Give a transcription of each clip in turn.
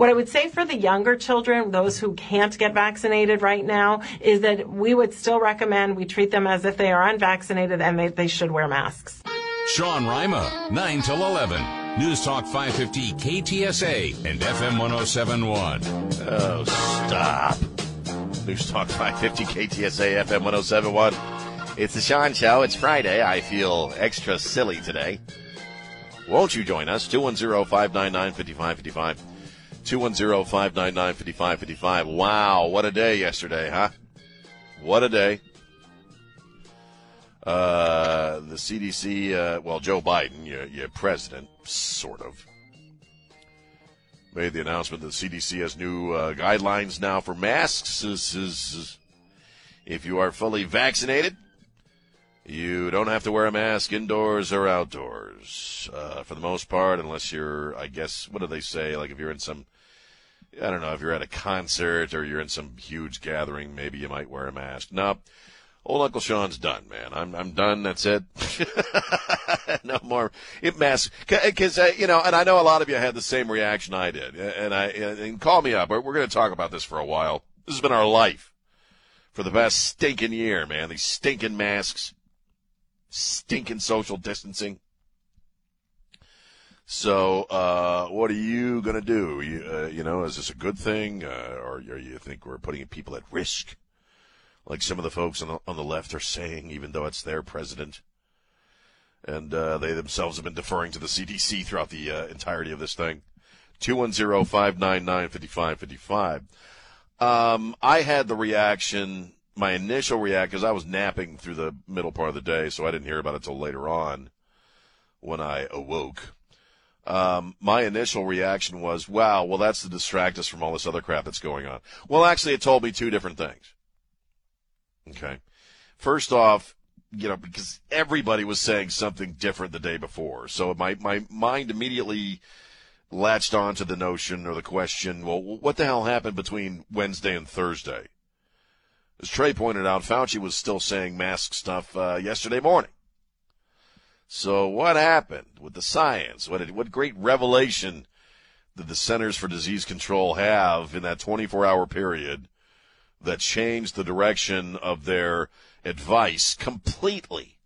What I would say for the younger children, those who can't get vaccinated right now, is that we would still recommend we treat them as if they are unvaccinated and they, they should wear masks. Sean Rima, 9 till 11. News Talk 550 KTSA and FM 1071. Oh, stop. News Talk 550 KTSA FM 1071. It's the Sean Show. It's Friday. I feel extra silly today. Won't you join us? 210 599 5555. 210 599 5555. Wow, what a day yesterday, huh? What a day. Uh, the CDC, uh, well, Joe Biden, your, your president, sort of, made the announcement that the CDC has new uh, guidelines now for masks. If you are fully vaccinated, you don't have to wear a mask indoors or outdoors, uh, for the most part, unless you're, I guess, what do they say? Like if you're in some, I don't know, if you're at a concert or you're in some huge gathering, maybe you might wear a mask. No, old Uncle Sean's done, man. I'm I'm done. That's it. no more it mask because uh, you know, and I know a lot of you had the same reaction I did, and I and call me up. We're, we're going to talk about this for a while. This has been our life for the past stinking year, man. These stinking masks stinking social distancing. So, uh, what are you going to do? You, uh, you know, is this a good thing, uh, or, or you think we're putting people at risk, like some of the folks on the on the left are saying, even though it's their president, and uh, they themselves have been deferring to the CDC throughout the uh, entirety of this thing. Two one zero five nine nine fifty five fifty five. Um, I had the reaction my initial reaction, because I was napping through the middle part of the day, so I didn't hear about it till later on when I awoke. Um, my initial reaction was, wow, well, that's to distract us from all this other crap that's going on. Well, actually, it told me two different things. Okay. First off, you know, because everybody was saying something different the day before. So my, my mind immediately latched onto the notion or the question, well, what the hell happened between Wednesday and Thursday? As Trey pointed out, Fauci was still saying mask stuff uh, yesterday morning. So what happened with the science? What did, what great revelation did the Centers for Disease Control have in that 24-hour period that changed the direction of their advice completely?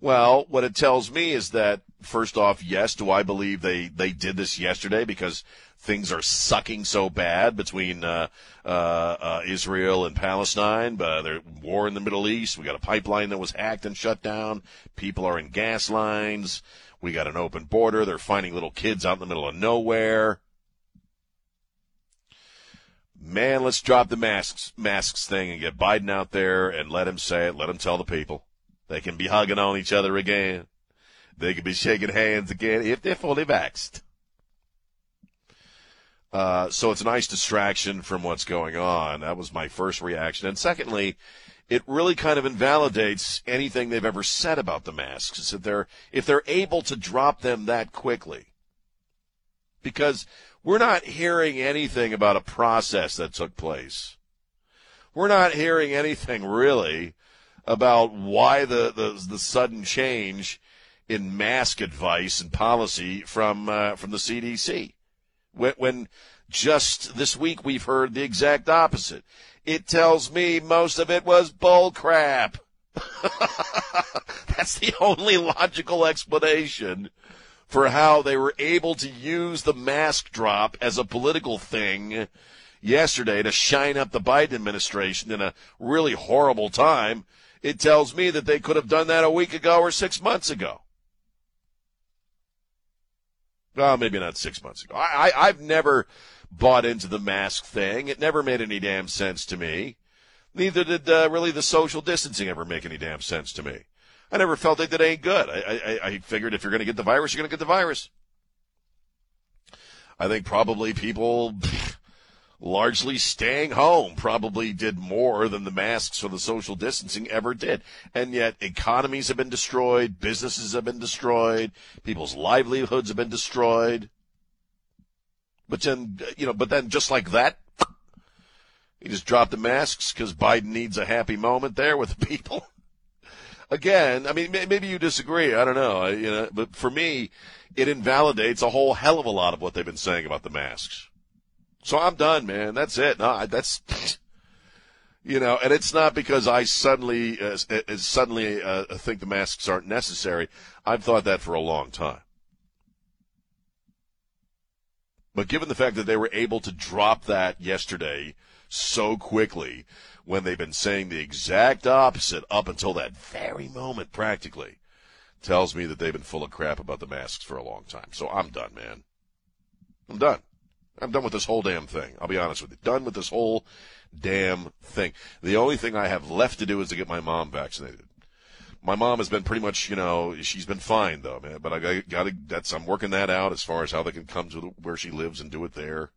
Well, what it tells me is that first off, yes, do I believe they, they did this yesterday because things are sucking so bad between uh, uh, uh, Israel and Palestine. But there's war in the Middle East. We got a pipeline that was hacked and shut down. People are in gas lines. We got an open border. They're finding little kids out in the middle of nowhere. Man, let's drop the masks masks thing and get Biden out there and let him say it. Let him tell the people. They can be hugging on each other again. They can be shaking hands again if they're fully vaxxed. Uh, so it's a nice distraction from what's going on. That was my first reaction. And secondly, it really kind of invalidates anything they've ever said about the masks. If they're, if they're able to drop them that quickly. Because we're not hearing anything about a process that took place. We're not hearing anything really about why the, the, the sudden change in mask advice and policy from, uh, from the CDC when, just this week we've heard the exact opposite. It tells me most of it was bull crap. That's the only logical explanation for how they were able to use the mask drop as a political thing yesterday to shine up the Biden administration in a really horrible time. It tells me that they could have done that a week ago or six months ago. Well, maybe not six months ago. I, I, I've never bought into the mask thing. It never made any damn sense to me. Neither did uh, really the social distancing ever make any damn sense to me. I never felt it that ain't good. I, I, I figured if you're going to get the virus, you're going to get the virus. I think probably people largely staying home probably did more than the masks or the social distancing ever did. And yet economies have been destroyed, businesses have been destroyed, people's livelihoods have been destroyed. But then, you know, but then just like that, he just dropped the masks because Biden needs a happy moment there with the people. again, I mean, maybe you disagree. I don't know. You know, but for me, it invalidates a whole hell of a lot of what they've been saying about the masks. So I'm done, man. That's it. No, that's, you know, and it's not because I suddenly, uh, uh, suddenly uh, think the masks aren't necessary. I've thought that for a long time. But given the fact that they were able to drop that yesterday so quickly, when they've been saying the exact opposite up until that very moment, practically, tells me that they've been full of crap about the masks for a long time. So I'm done, man. I'm done. I'm done with this whole damn thing. I'll be honest with you. Done with this whole damn thing. The only thing I have left to do is to get my mom vaccinated. My mom has been pretty much, you know, she's been fine though, man. But I got to, that's, I'm working that out as far as how they can come to where she lives and do it there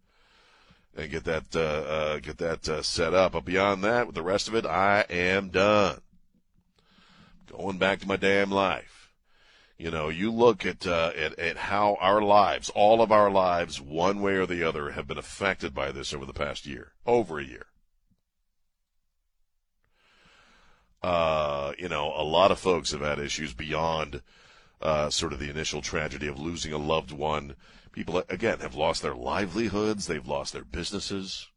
and get that uh, uh, get that uh, set up. But beyond that, with the rest of it, I am done. Going back to my damn life. You know, you look at, uh, at at how our lives, all of our lives, one way or the other, have been affected by this over the past year, over a year. Uh, you know, a lot of folks have had issues beyond uh, sort of the initial tragedy of losing a loved one People, again, have lost their livelihoods. They've lost their businesses.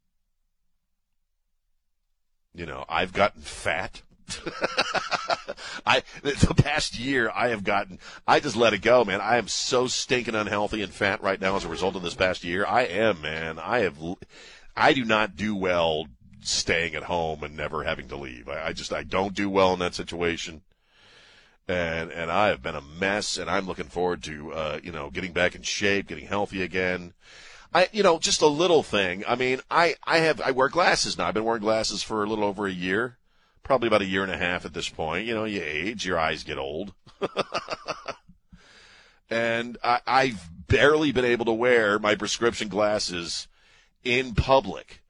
You know, I've gotten fat. I the past year I have gotten I just let it go, man. I am so stinking unhealthy and fat right now as a result of this past year. I am, man. I have I do not do well staying at home and never having to leave. I, I just I don't do well in that situation and and I have been a mess, and I'm looking forward to uh, you know getting back in shape, getting healthy again. I you know just a little thing. I mean, I I have I wear glasses now. I've been wearing glasses for a little over a year, probably about a year and a half at this point. You know, you age, your eyes get old. and I, I've barely been able to wear my prescription glasses in public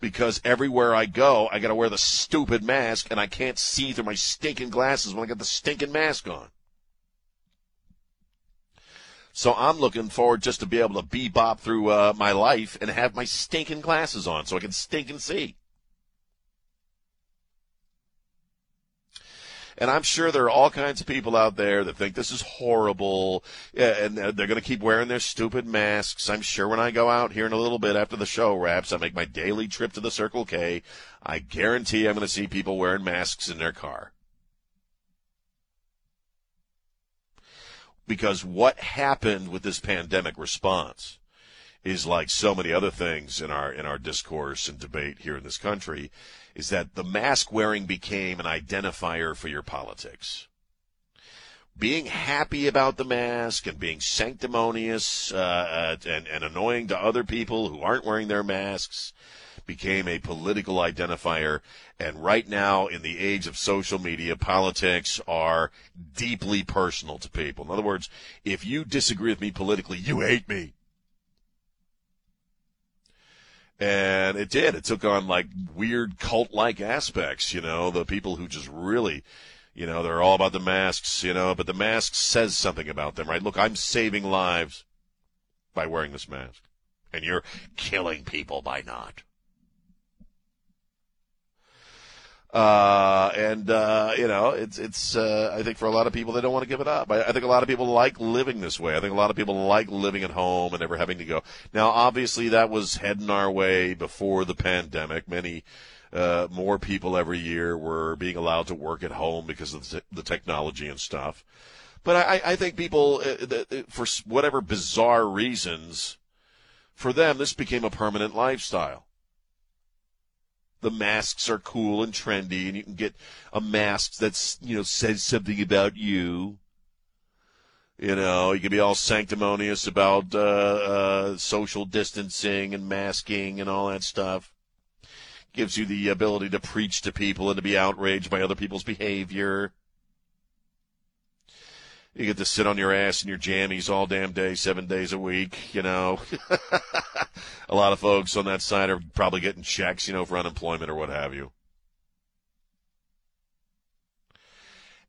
because everywhere I go, I got to wear the stupid mask and I can't see through my stinking glasses when I got the stinking mask on. So I'm looking forward just to be able to bebop through uh, my life and have my stinking glasses on so I can stink and see. And I'm sure there are all kinds of people out there that think this is horrible, eh, and they're going to keep wearing their stupid masks. I'm sure when I go out here in a little bit after the show wraps, I make my daily trip to the Circle K. I guarantee I'm going to see people wearing masks in their car. Because what happened with this pandemic response is like so many other things in our in our discourse and debate here in this country is that the mask wearing became an identifier for your politics. Being happy about the mask and being sanctimonious uh, and, and annoying to other people who aren't wearing their masks became a political identifier. And right now, in the age of social media, politics are deeply personal to people. In other words, if you disagree with me politically, you hate me. And it did. It took on like weird cult like aspects, you know, the people who just really, you know, they're all about the masks, you know, but the mask says something about them, right? Look, I'm saving lives by wearing this mask. And you're killing people by not. Uh, and, uh, you know, it's, it's, uh, I think for a lot of people, they don't want to give it up. I, I, think a lot of people like living this way. I think a lot of people like living at home and never having to go. Now, obviously that was heading our way before the pandemic. Many, uh, more people every year were being allowed to work at home because of the, the technology and stuff. But I, I think people, uh, for whatever bizarre reasons, for them, this became a permanent lifestyle the masks are cool and trendy, and you can get a mask that's you know says something about you. You know, you can be all sanctimonious about uh, uh, social distancing and masking and all that stuff. Gives you the ability to preach to people and to be outraged by other people's behavior. You get to sit on your ass in your jammies all damn day, seven days a week, you know. a lot of folks on that side are probably getting checks, you know, for unemployment or what have you.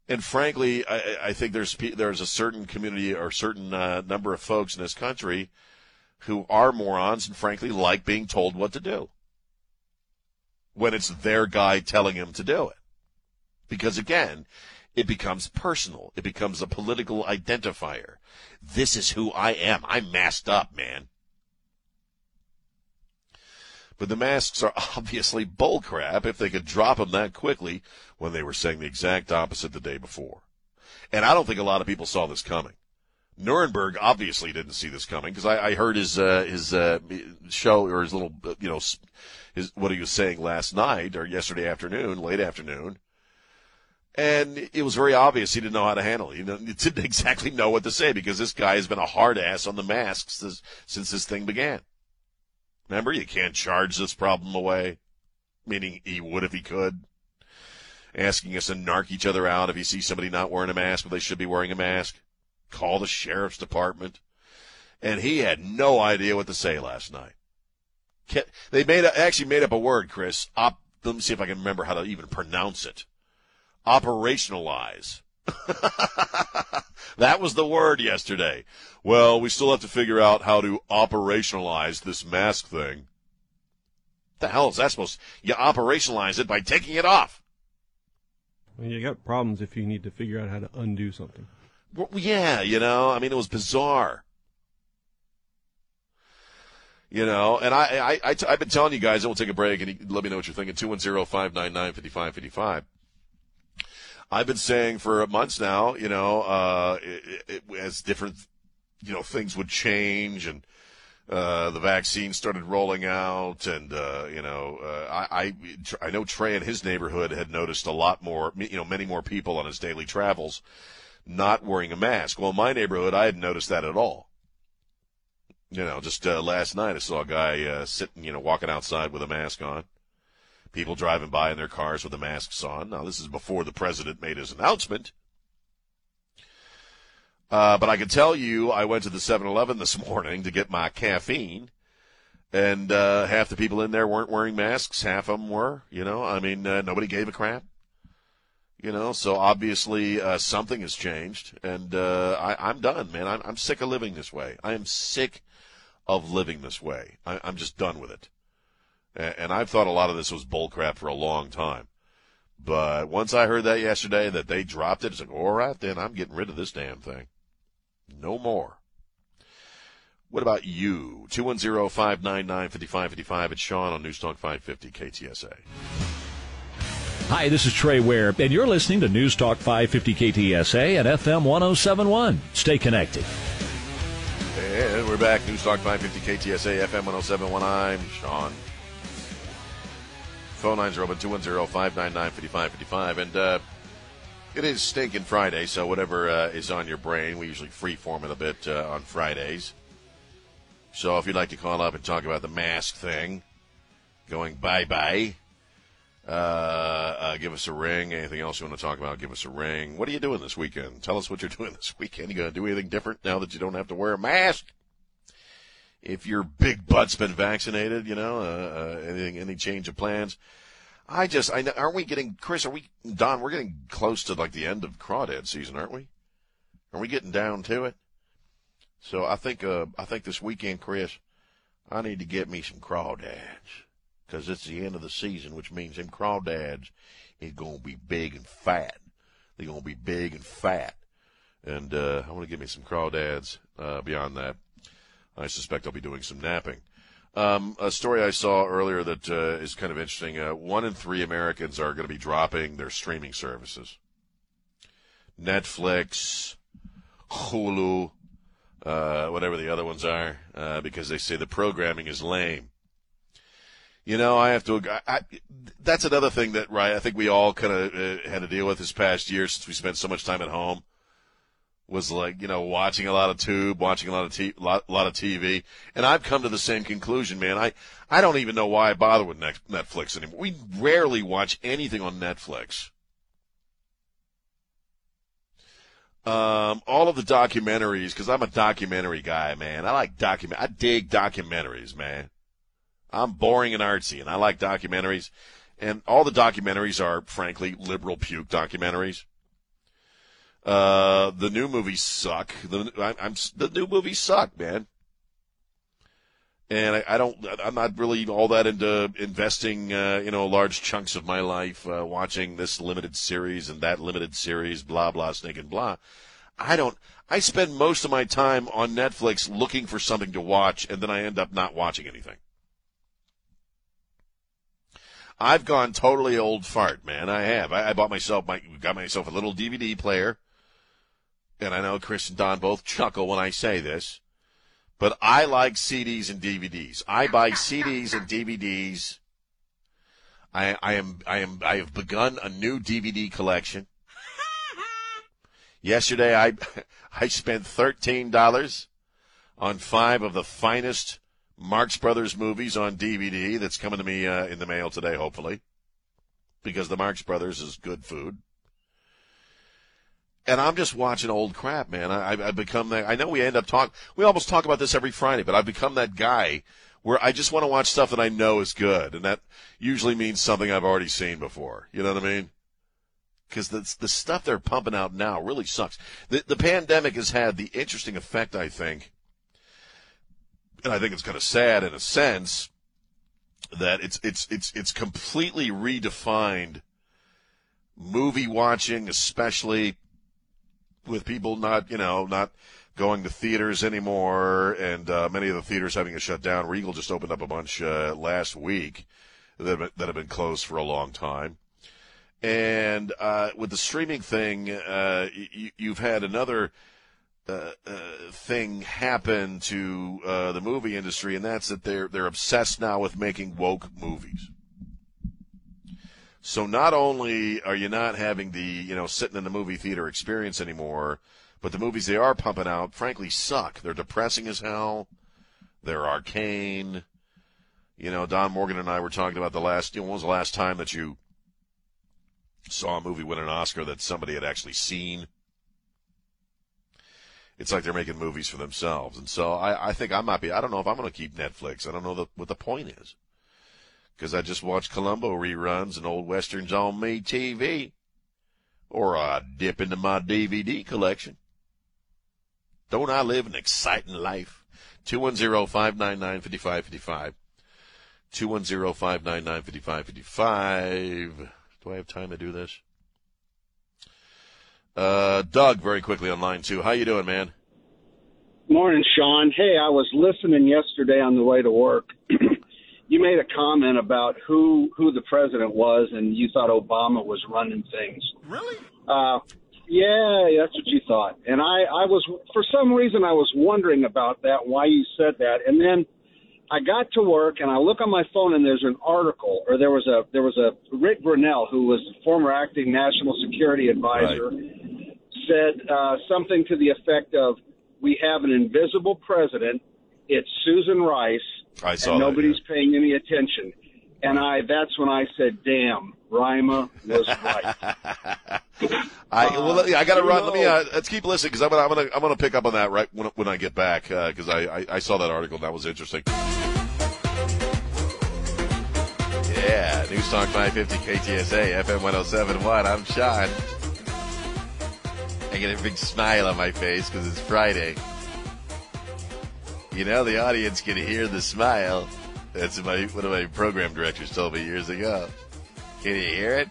And frankly, I, I think there's there's a certain community or certain uh, number of folks in this country who are morons and frankly like being told what to do when it's their guy telling him to do it. Because again, it becomes personal. It becomes a political identifier. This is who I am. I'm masked up, man. But the masks are obviously bullcrap if they could drop them that quickly when they were saying the exact opposite the day before. And I don't think a lot of people saw this coming. Nirenberg obviously didn't see this coming because I, I, heard his uh, his uh, show or his little you know his what he was saying last night or yesterday afternoon, late afternoon, and it was very obvious he didn't know how to handle it. He didn't exactly know what to say because this guy has been a hard ass on the masks since, since this thing began. Remember, you can't charge this problem away, meaning he would if he could. Asking us to narc each other out if you see somebody not wearing a mask, but they should be wearing a mask call the sheriff's department. And he had no idea what to say last night. They made a, actually made up a word, Chris. Op, let me see if I can remember how to even pronounce it. Operationalize. that was the word yesterday. Well, we still have to figure out how to operationalize this mask thing. The hell is that supposed? To, you operationalize it by taking it off. Well, you got problems if you need to figure out how to undo something. Well, yeah, you know, I mean, it was bizarre. You know, and I, I, I, t- I've been telling you guys, and we'll take a break and let me know what you're thinking. 210-599-5555. I've been saying for months now, you know, uh, it, it, as different, you know, things would change and, uh, the vaccine started rolling out, and uh, you know, uh, I, I I know Trey in his neighborhood had noticed a lot more, you know, many more people on his daily travels not wearing a mask. Well, in my neighborhood, I hadn't noticed that at all. You know, just uh, last night I saw a guy uh, sitting, you know, walking outside with a mask on. People driving by in their cars with the masks on. Now, this is before the president made his announcement. Uh, but I can tell you, I went to the 7-Eleven this morning to get my caffeine, and uh, half the people in there weren't wearing masks. Half of them were. You know, I mean, uh, nobody gave a crap. You know, so obviously uh, something has changed, and uh, I, am done, man. I'm, I'm sick of living this way. I am sick of living this way. I, am just done with it. And, I've thought a lot of this was bullcrap for a long time. But once I heard that yesterday, that they dropped it, it's like, all right, then I'm getting rid of this damn thing. No more. What about you? 210 599 5555. It's Sean on Newstalk 550 KTSA. Hi, this is Trey Ware, and you're listening to News Talk 550 KTSA and FM 1071. Stay connected. And we're back. News Talk 550 KTSA, FM 1071. I'm Sean. Phone lines are open 210 599 5555. And uh, it is Stinking Friday, so whatever uh, is on your brain, we usually freeform it a bit uh, on Fridays. So if you'd like to call up and talk about the mask thing, going bye bye uh, uh, give us a ring. Anything else you want to talk about, give us a ring. What are you doing this weekend? Tell us what you're doing this weekend. You going to do anything different now that you don't have to wear a mask? If your big butt's been vaccinated, you know, uh, uh, anything, any change of plans? I just, I aren't we getting, Chris, are we, Don, we're getting close to like the end of crawdad season, aren't we? Are we getting down to it? So I think, uh, I think this weekend, Chris, I need to get me some crawdads because it's the end of the season, which means them crawdads is going to be big and fat. They're going to be big and fat. And uh, I want to get me some crawdads. Uh, beyond that, I suspect I'll be doing some napping. Um, a story I saw earlier that uh, is kind of interesting. Uh, one in three Americans are going to be dropping their streaming services. Netflix, Hulu, uh, whatever the other ones are, uh, because they say the programming is lame. You know, I have to. I, that's another thing that, right? I think we all kind of uh, had to deal with this past year since we spent so much time at home. Was like you know watching a lot of tube, watching a lot of t- lot, lot of TV, and I've come to the same conclusion, man. I I don't even know why I bother with Netflix anymore. We rarely watch anything on Netflix. Um, all of the documentaries, because I'm a documentary guy, man. I like document. I dig documentaries, man. I'm boring and artsy, and I like documentaries. And all the documentaries are, frankly, liberal puke documentaries. Uh, the new movies suck. The, I, I'm, the new movies suck, man. and I, I don't. I'm not really all that into investing, uh, you know, large chunks of my life uh, watching this limited series and that limited series, blah blah, snake and blah. I don't. I spend most of my time on Netflix looking for something to watch, and then I end up not watching anything. I've gone totally old fart, man. I have. I, I bought myself my got myself a little DVD player, and I know Chris and Don both chuckle when I say this, but I like CDs and DVDs. I buy CDs and DVDs. I, I am I am I have begun a new DVD collection. Yesterday I I spent thirteen dollars on five of the finest Marx Brothers movies on DVD that's coming to me uh, in the mail today, hopefully, because the Marx Brothers is good food. And I'm just watching old crap, man. I, I've become that. I know we end up talk. We almost talk about this every Friday, but I've become that guy where I just want to watch stuff that I know is good, and that usually means something I've already seen before. You know what I mean? Because the the stuff they're pumping out now really sucks. The the pandemic has had the interesting effect, I think, and I think it's kind of sad in a sense that it's it's it's it's completely redefined movie watching, especially with people not you know not going to theaters anymore, and uh, many of the theaters having to shut down. Regal just opened up a bunch uh, last week that that have been closed for a long time. And uh, with the streaming thing, uh, you, you've had another uh, uh, thing happen to the movie industry, and that's that they're they're obsessed now with making woke movies. So not only are you not having the you know sitting in the movie theater experience anymore, but the movies they are pumping out, frankly, suck. They're depressing as hell. They're arcane. You know, Don Morgan and I were talking about the last. You know, when was the last time that you saw a movie win an Oscar that somebody had actually seen? it's like they're making movies for themselves. And so I, I think I might be, I don't know if I'm going to keep Netflix. I don't know the, what the point is. Because I just watch Columbo reruns and old westerns on MeTV. Or I dip into my DVD collection. Don't I live an exciting life? 210-599-5555. 210-599-5555. Do I have time to do this? Uh, Doug, very quickly on line two. How you doing, man? Morning, Sean. Hey, I was listening yesterday on the way to work. you made a comment about who who the president was, and you thought Obama was running things. Really? Uh, yeah, that's what you thought. And I, I was, for some reason, I was wondering about that, why you said that. And then I got to work and I look on my phone and there's an article, or there was a, there was a Rick Grenell, who was former acting national security advisor, Right. said uh, something to the effect of, "We have an invisible president. It's Susan Rice, I saw and that, nobody's yeah. paying any attention." And I, that's when I said, "Damn, Rima was right." I well, I got to run. Let me uh, let's keep listening because I'm gonna I'm gonna I'm gonna pick up on that right when when I get back because I, I I saw that article and that was interesting. Yeah, News Talk 550 KTSA FM 1071. I'm Sean. I get a big smile on my face because it's Friday. You know the audience can hear the smile. That's my one of my program directors told me years ago. Can you hear it?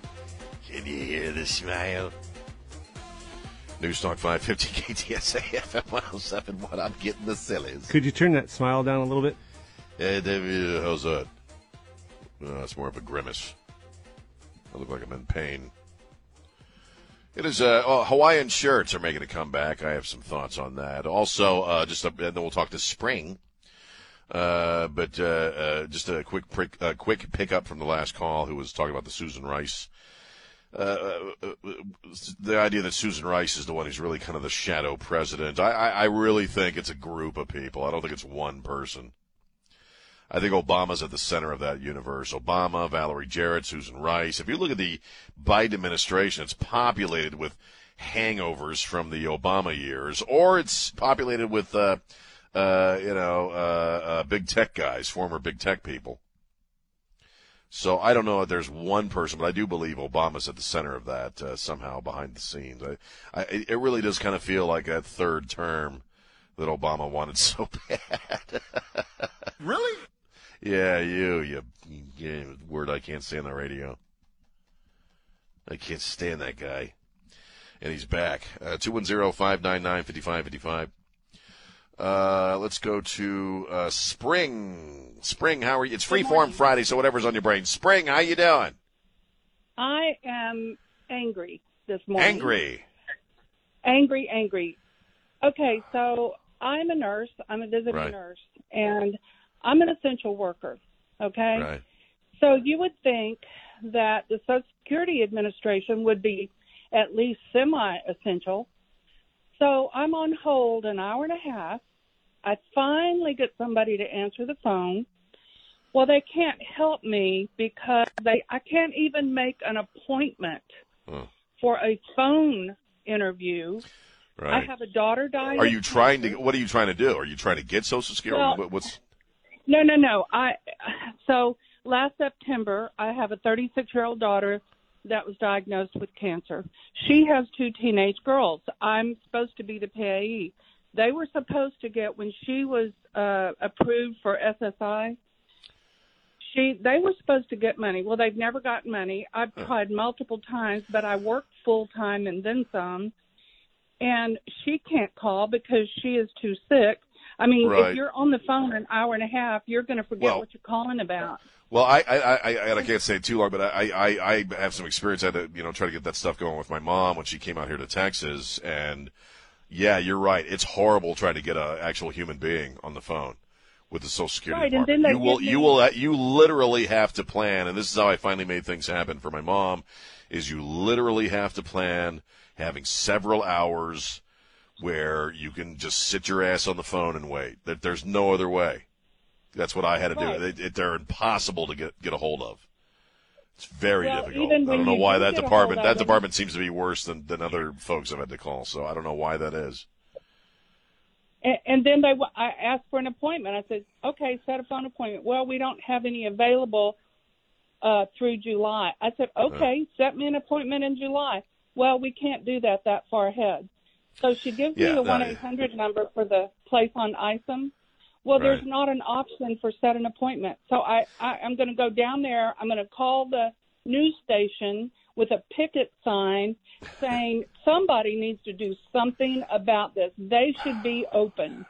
Can you hear the smile? News Talk 550 KTSA FM 1071. I'm getting the sillies. Could you turn that smile down a little bit? Hey, David, how's that? Uh, it's more of a grimace. I look like I'm in pain. It is, uh, oh, Hawaiian shirts are making a comeback. I have some thoughts on that. Also, uh, just, a, and then we'll talk to spring. Uh, but, uh, uh, just a quick, prick, quick pickup from the last call who was talking about the Susan Rice. Uh, the idea that Susan Rice is the one who's really kind of the shadow president. I, I, I really think it's a group of people. I don't think it's one person. I think Obama's at the center of that universe. Obama, Valerie Jarrett, Susan Rice. If you look at the Biden administration, it's populated with hangovers from the Obama years, or it's populated with, uh, uh, you know, uh, uh, big tech guys, former big tech people. So I don't know if there's one person, but I do believe Obama's at the center of that uh, somehow behind the scenes. I, I, it really does kind of feel like that third term that Obama wanted so bad. Really? Yeah, you, you, yeah, word I can't say on the radio. I can't stand that guy. And he's back. Uh, 210-599-5555. Uh, let's go to, uh, Spring. Spring, how are you? It's Freeform Friday, so whatever's on your brain. Spring, how you doing? I am angry this morning. Angry. Angry, angry. Okay, so I'm a nurse. I'm a visiting Right. nurse, and I'm an essential worker. Okay? Right. So you would think that the Social Security Administration would be at least semi essential. So I'm on hold an hour and a half. I finally get somebody to answer the phone. Well, they can't help me because they I can't even make an appointment Oh. for a phone interview. Right. I have a daughter dying. Are you trying to? What are you trying to do? Are you trying to get Social Security? Well- What's No, no, no. I so last September I have a 36 year old daughter that was diagnosed with cancer. She has two teenage girls. I'm supposed to be the PAE. They were supposed to get when she was uh, approved for SSI. She they were supposed to get money. Well, they've never gotten money. I've tried multiple times, but I worked full time and then some. And she can't call because she is too sick. I mean, Right. if you're on the phone an hour and a half, you're going to forget Well- what you're calling about. Well, I I, I, I, I can't say it too long, but I, I, I have some experience. I had to, you know, try to get that stuff going with my mom when she came out here to Texas. And yeah, you're right. It's horrible trying to get an actual human being on the phone with the Social Security Right, and Department. you will, you will, you literally have to plan. And this is how I finally made things happen for my mom. Is you literally have to plan having several hours where you can just sit your ass on the phone and wait. That there's no other way. That's what I had to Right. do. They, they're impossible to get get a hold of. It's very Well, difficult. I don't know why do that department that department seems to be worse than than other folks I've had to call. So I don't know why that is. And, and then they, I asked for an appointment. I said, okay, set a phone appointment. Well, we don't have any available uh, through July. I said, okay, set me an appointment in July. Well, we can't do that that far ahead. So she gives Yeah, me a no, one eight hundred number for the place on Isom. Well, there's not an option for set an appointment. So I, I I'm going to go down there. I'm going to call the news station with a picket sign saying somebody needs to do something about this. They should be open.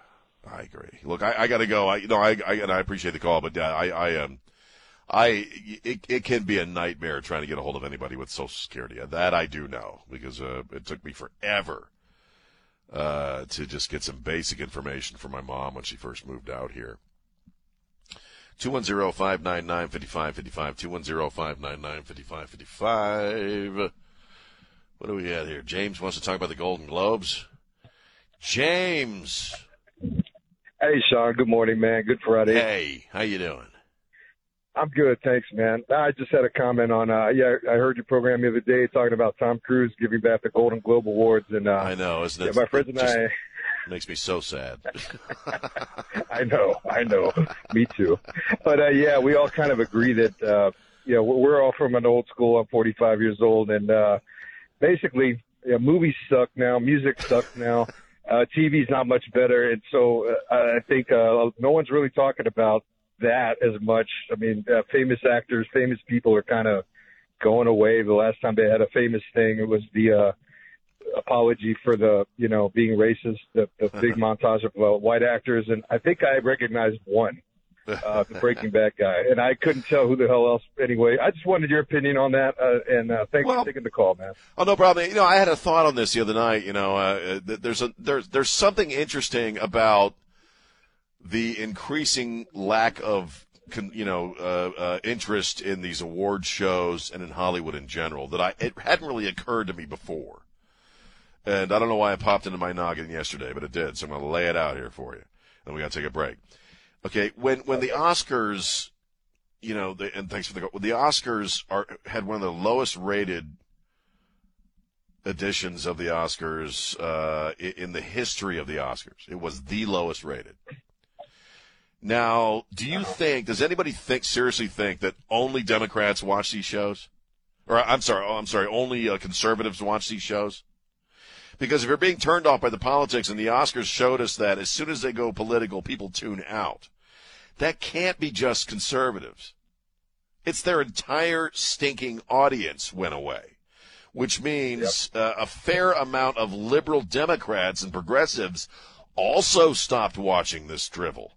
I agree. Look, I, I got to go. I you know I, I and I appreciate the call, but yeah, I I um I it it can be a nightmare trying to get a hold of anybody with Social Security. That I do know because uh, it took me forever uh, to just get some basic information from my mom when she first moved out here. 210-599-5555, 210-599-5555. What do we have here? James wants to talk about the Golden Globes. James. Hey, Sean. Good morning, man. Good Friday. Hey, how you doing? I'm good, thanks, man. I just had a comment on. uh Yeah, I heard your program the other day talking about Tom Cruise giving back the Golden Globe awards, and uh I know, isn't yeah, it? my friends and I. makes me so sad. I know, I know. Me too. But uh yeah, we all kind of agree that uh you know we're we're all from an old school. I'm 45 years old, and uh basically, yeah, movies suck now. Music sucks now. Uh TV's not much better, and so uh, I think uh no one's really talking about that as much. I mean, uh, famous actors, famous people are kind of going away. The last time they had a famous thing, it was the uh apology for the you know being racist, the, the big montage of uh, white actors, and I think I recognized one, uh, the Breaking Bad guy, and I couldn't tell who the hell else. Anyway, I just wanted your opinion on that, uh, and uh, thanks Well- for taking the call, man. Oh, no problem. You know, I had a thought on this the other night. You know, uh, there's a there's there's something interesting about the increasing lack of you know uh, uh, interest in these award shows and in Hollywood in general that I it hadn't really occurred to me before. And I don't know why it popped into my noggin yesterday, but it did. So I'm going to lay it out here for you. Then we got to take a break. Okay, when when the Oscars, you know, the, and thanks for the the Oscars are had one of the lowest rated editions of the Oscars uh, in the history of the Oscars. It was the lowest rated. Now, do you think? Does anybody think seriously think that only Democrats watch these shows? Or I'm sorry, oh, I'm sorry, only uh, conservatives watch these shows? Because if you're being turned off by the politics, and the Oscars showed us that as soon as they go political, people tune out. That can't be just conservatives. It's their entire stinking audience went away, which means uh, a fair amount of liberal Democrats and progressives also stopped watching this drivel.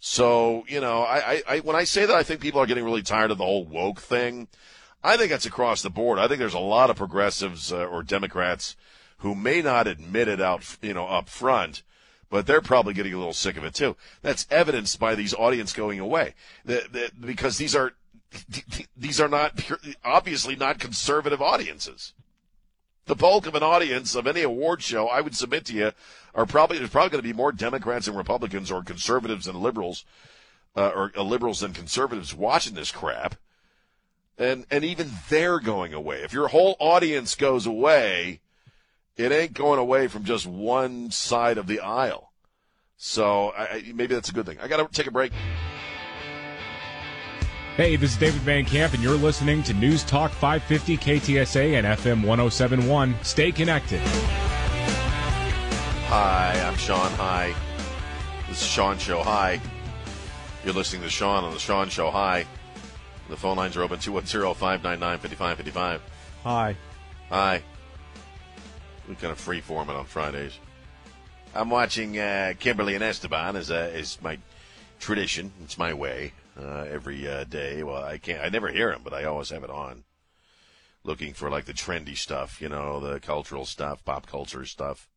So, you know, I, I, I, when I say that I think people are getting really tired of the whole woke thing, I think that's across the board. I think there's a lot of progressives uh, or Democrats who may not admit it out, you know, up front, but they're probably getting a little sick of it too. That's evidenced by these audience going away, the, the, because these are these are not obviously not conservative audiences. The bulk of an audience of any award show, I would submit to you, are probably there's probably going to be more Democrats and Republicans or conservatives and liberals, uh, or uh, liberals and conservatives watching this crap, and and even they're going away. If your whole audience goes away, it ain't going away from just one side of the aisle. So I, maybe that's a good thing. I got to take a break. Hey, this is David Van Camp, and you're listening to News Talk 550 KTSA and FM 1071. Stay connected. Hi, I'm Sean. Hi. This is Sean Show. Hi. You're listening to Sean on the Sean Show. Hi. The phone lines are open 210 599 5555. Hi. Hi. We kind of free form it on Fridays. I'm watching uh, Kimberly and Esteban as, uh, as my tradition. It's my way uh, every uh, day. Well, I can't. I never hear him, but I always have it on, looking for like the trendy stuff, you know, the cultural stuff, pop culture stuff.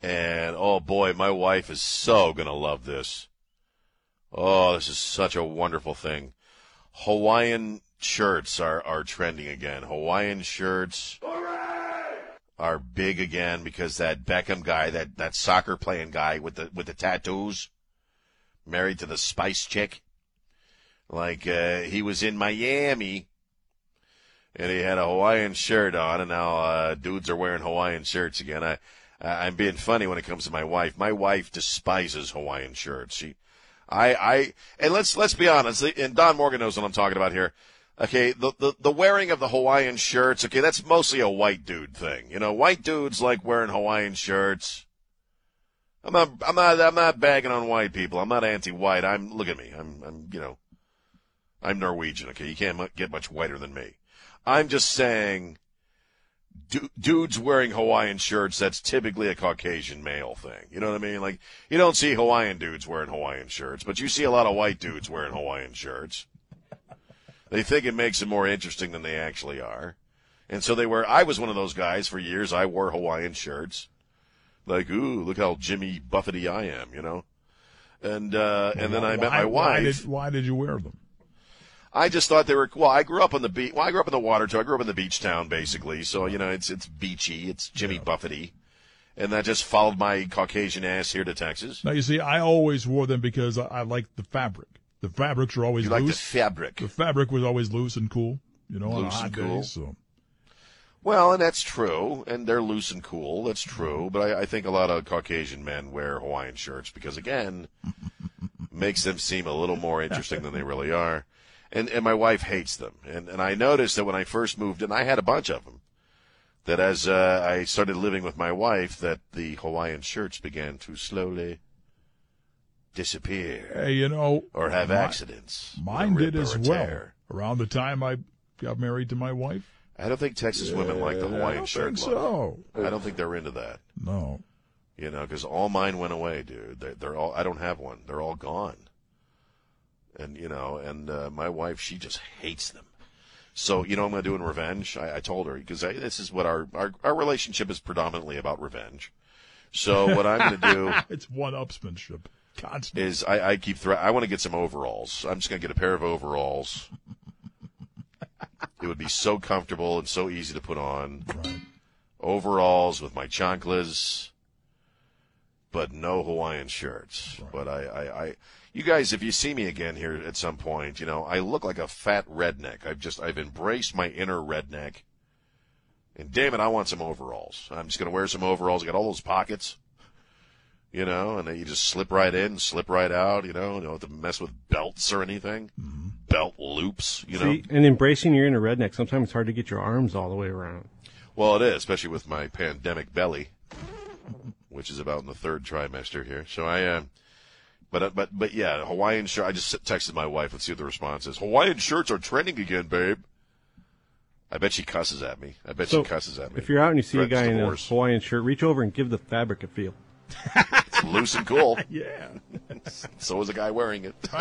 And oh boy, my wife is so gonna love this. Oh, this is such a wonderful thing. Hawaiian shirts are are trending again. Hawaiian shirts. Are big again because that Beckham guy, that, that soccer playing guy with the with the tattoos, married to the Spice chick, like uh, he was in Miami and he had a Hawaiian shirt on, and now uh, dudes are wearing Hawaiian shirts again. I, I'm being funny when it comes to my wife. My wife despises Hawaiian shirts. She, I, I, and let's let's be honest. And Don Morgan knows what I'm talking about here. Okay, the, the the wearing of the Hawaiian shirts. Okay, that's mostly a white dude thing. You know, white dudes like wearing Hawaiian shirts. I'm not I'm not I'm not bagging on white people. I'm not anti-white. I'm look at me. I'm I'm you know I'm Norwegian, okay? You can't get much whiter than me. I'm just saying, du- dudes wearing Hawaiian shirts, that's typically a Caucasian male thing. You know what I mean? Like, you don't see Hawaiian dudes wearing Hawaiian shirts, but you see a lot of white dudes wearing Hawaiian shirts. They think it makes them more interesting than they actually are. And so they wear, I was one of those guys for years. I wore Hawaiian shirts. Like, ooh, look how Jimmy Buffety I am, you know? And, uh, and then I met my wife. Why did, why did you wear them? I just thought they were well. I grew up on the beach. Well, I grew up in the water too. I grew up in the beach town, basically. So you know, it's it's beachy. It's Jimmy yeah. Buffety, and that just followed my Caucasian ass here to Texas. Now you see, I always wore them because I, I like the fabric. The fabrics are always you loose. like the fabric. The fabric was always loose and cool. You know, loose on and cool. days. So. Well, and that's true, and they're loose and cool. That's true, but I, I think a lot of Caucasian men wear Hawaiian shirts because, again, makes them seem a little more interesting than they really are and and my wife hates them. And and I noticed that when I first moved in, I had a bunch of them. That as uh, I started living with my wife, that the Hawaiian shirts began to slowly disappear. Hey, you know, or have my, accidents. Mine did as well. Around the time I got married to my wife. I don't think Texas women like the Hawaiian I shirt. Think so. I don't think they're into that. No. You know, because all mine went away, dude. They're, they're all. I don't have one. They're all gone and you know, and uh, my wife, she just hates them. So you know, I'm going to do in revenge. I, I told her because this is what our, our our relationship is predominantly about revenge. So what I'm going to do, it's one upsmanship. Constant. Is I, I keep thre- I want to get some overalls. I'm just going to get a pair of overalls. it would be so comfortable and so easy to put on. Right. Overalls with my chanclas, but no Hawaiian shirts. Right. But I, I, I you guys, if you see me again here at some point, you know, I look like a fat redneck. I've just, I've embraced my inner redneck. And damn it, I want some overalls. I'm just going to wear some overalls. I got all those pockets, you know, and then you just slip right in, slip right out, you know, you don't have to mess with belts or anything. Belt loops, you know. See, and embracing your inner redneck, sometimes it's hard to get your arms all the way around. Well, it is, especially with my pandemic belly, which is about in the third trimester here. So I, uh, but uh, but but yeah, Hawaiian shirt. I just texted my wife. Let's see what the response is. Hawaiian shirts are trending again, babe. I bet she cusses at me. I bet So, she cusses at me. If you're out and you see a Threatens guy in a. Hawaiian shirt, reach over and give the fabric a feel. It's loose and cool. Yeah. So is a guy wearing it.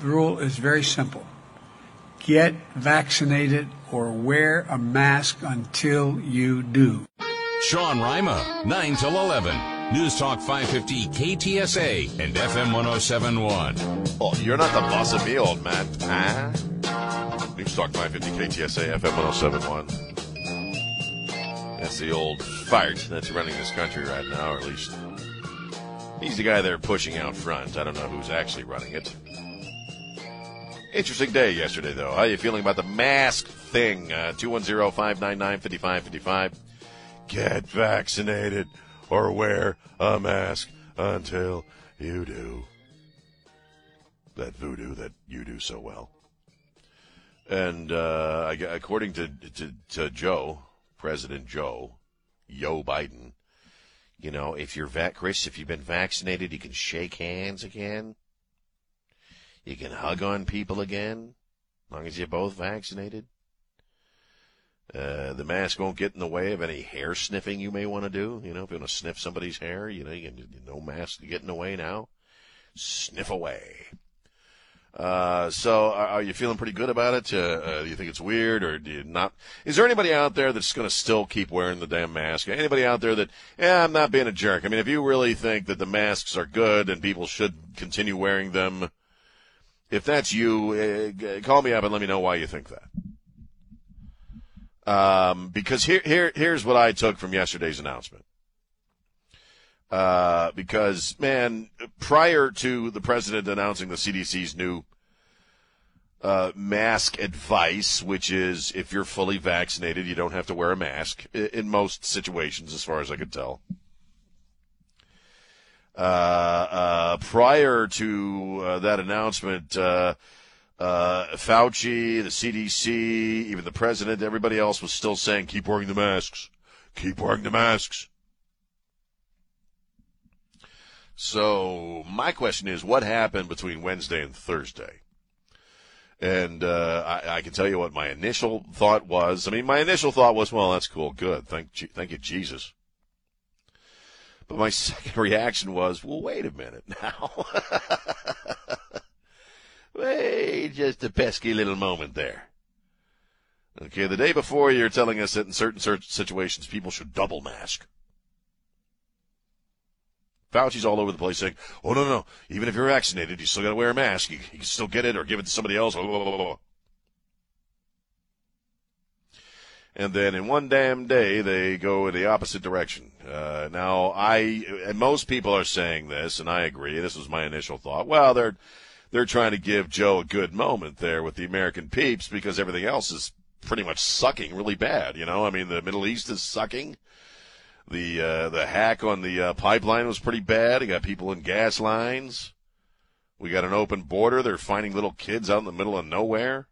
The rule is very simple get vaccinated or wear a mask until you do. Sean Rima, 9 till 11. News Talk 550 KTSA and FM 1071. Oh, you're not the boss of me, old man. Huh? News Talk 550 KTSA FM 1071. That's the old fart that's running this country right now, or at least he's the guy they're pushing out front. I don't know who's actually running it. Interesting day yesterday, though. How are you feeling about the mask thing? Uh, 210-599-5555. Get vaccinated or wear a mask until you do. That voodoo that you do so well. And uh, according to, to, to Joe, President Joe, Yo Biden, you know, if you're vac, Chris, if you've been vaccinated, you can shake hands again. You can hug on people again, as long as you're both vaccinated. Uh, the mask won't get in the way of any hair sniffing you may want to do. You know, if you want to sniff somebody's hair, you know, you can, no mask to get in the way now. Sniff away. Uh, so are, are you feeling pretty good about it? Uh, uh, do you think it's weird or do you not? Is there anybody out there that's going to still keep wearing the damn mask? Anybody out there that, yeah, I'm not being a jerk. I mean, if you really think that the masks are good and people should continue wearing them, if that's you, uh, call me up and let me know why you think that. Um, because here, here, here's what I took from yesterday's announcement. Uh, because man, prior to the president announcing the CDC's new uh, mask advice, which is if you're fully vaccinated, you don't have to wear a mask in most situations, as far as I could tell. Uh, uh, prior to uh, that announcement, uh, Fauci, the CDC, even the president, everybody else was still saying, keep wearing the masks. Keep wearing the masks. So my question is, what happened between Wednesday and Thursday? And uh, I, I can tell you what my initial thought was. I mean, my initial thought was, well, that's cool, good, thank, thank you, Jesus. But my second reaction was, well, wait a minute now. wait just a pesky little moment there. Okay, the day before you're telling us that in certain situations people should double mask. Fauci's all over the place saying, "Oh no, no! Even if you're vaccinated, you still got to wear a mask. You, you can still get it or give it to somebody else." And then in one damn day, they go in the opposite direction. Uh, now, I and most people are saying this, and I agree. This was my initial thought. Well, they're they're trying to give Joe a good moment there with the American peeps because everything else is pretty much sucking really bad. You know, I mean, the Middle East is sucking. The uh, the hack on the uh, pipeline was pretty bad. You got people in gas lines. We got an open border. They're finding little kids out in the middle of nowhere.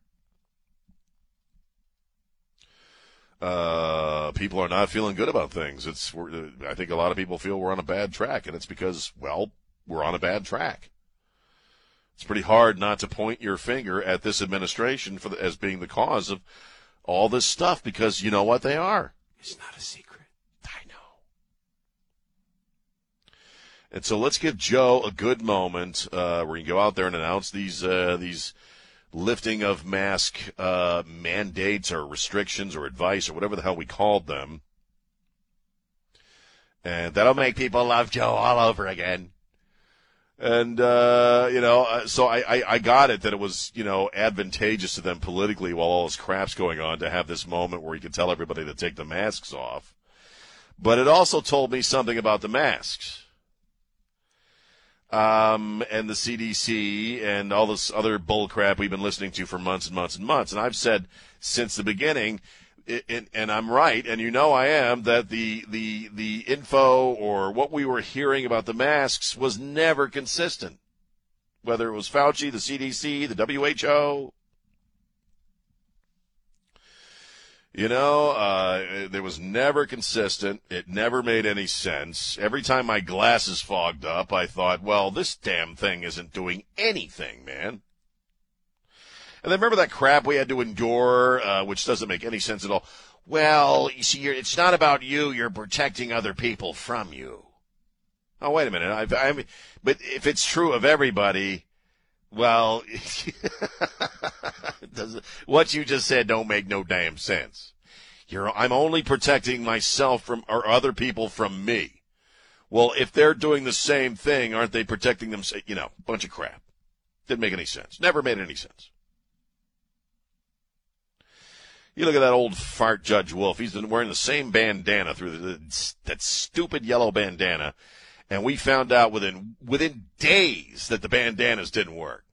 Uh, people are not feeling good about things. It's I think a lot of people feel we're on a bad track, and it's because well we're on a bad track. It's pretty hard not to point your finger at this administration for the, as being the cause of all this stuff because you know what they are. It's not a secret. I know. And so let's give Joe a good moment uh, he can go out there and announce these uh, these lifting of mask uh, mandates or restrictions or advice or whatever the hell we called them. And that'll make people love Joe all over again. And, uh, you know, uh, so I, I, I got it that it was, you know, advantageous to them politically while all this crap's going on to have this moment where he could tell everybody to take the masks off. But it also told me something about the masks. Um, and the CDC and all this other bullcrap we've been listening to for months and months and months. And I've said since the beginning, it, and I'm right, and you know I am, that the, the, the info or what we were hearing about the masks was never consistent. Whether it was Fauci, the CDC, the WHO. You know, uh, it was never consistent. It never made any sense. Every time my glasses fogged up, I thought, well, this damn thing isn't doing anything, man. And then remember that crap we had to endure, uh, which doesn't make any sense at all. Well, you see, it's not about you. You're protecting other people from you. Oh, wait a minute. I mean, but if it's true of everybody, well, what you just said don't make no damn sense. You're, I'm only protecting myself from, or other people from me. Well, if they're doing the same thing, aren't they protecting them? You know, bunch of crap. Didn't make any sense. Never made any sense. You look at that old fart Judge Wolff. He's been wearing the same bandana through the, that stupid yellow bandana, and we found out within within days that the bandanas didn't work.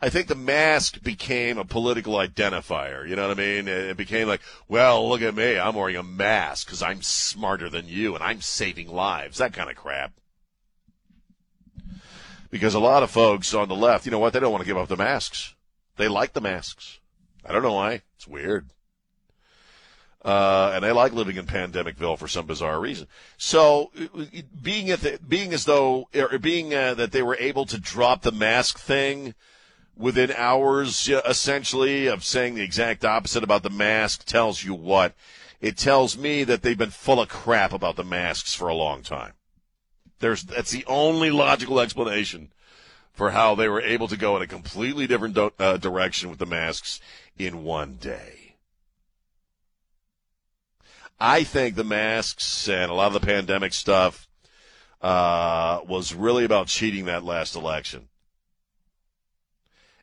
I think the mask became a political identifier. You know what I mean? It became like, well, look at me. I'm wearing a mask because I'm smarter than you and I'm saving lives. That kind of crap. Because a lot of folks on the left, you know what? They don't want to give up the masks. They like the masks. I don't know why. It's weird. Uh, and they like living in Pandemicville for some bizarre reason. So, being at the, being as though, or being uh, that they were able to drop the mask thing within hours, essentially, of saying the exact opposite about the mask tells you what? It tells me that they've been full of crap about the masks for a long time. There's, that's the only logical explanation for how they were able to go in a completely different do- uh, direction with the masks in one day. I think the masks and a lot of the pandemic stuff uh, was really about cheating that last election.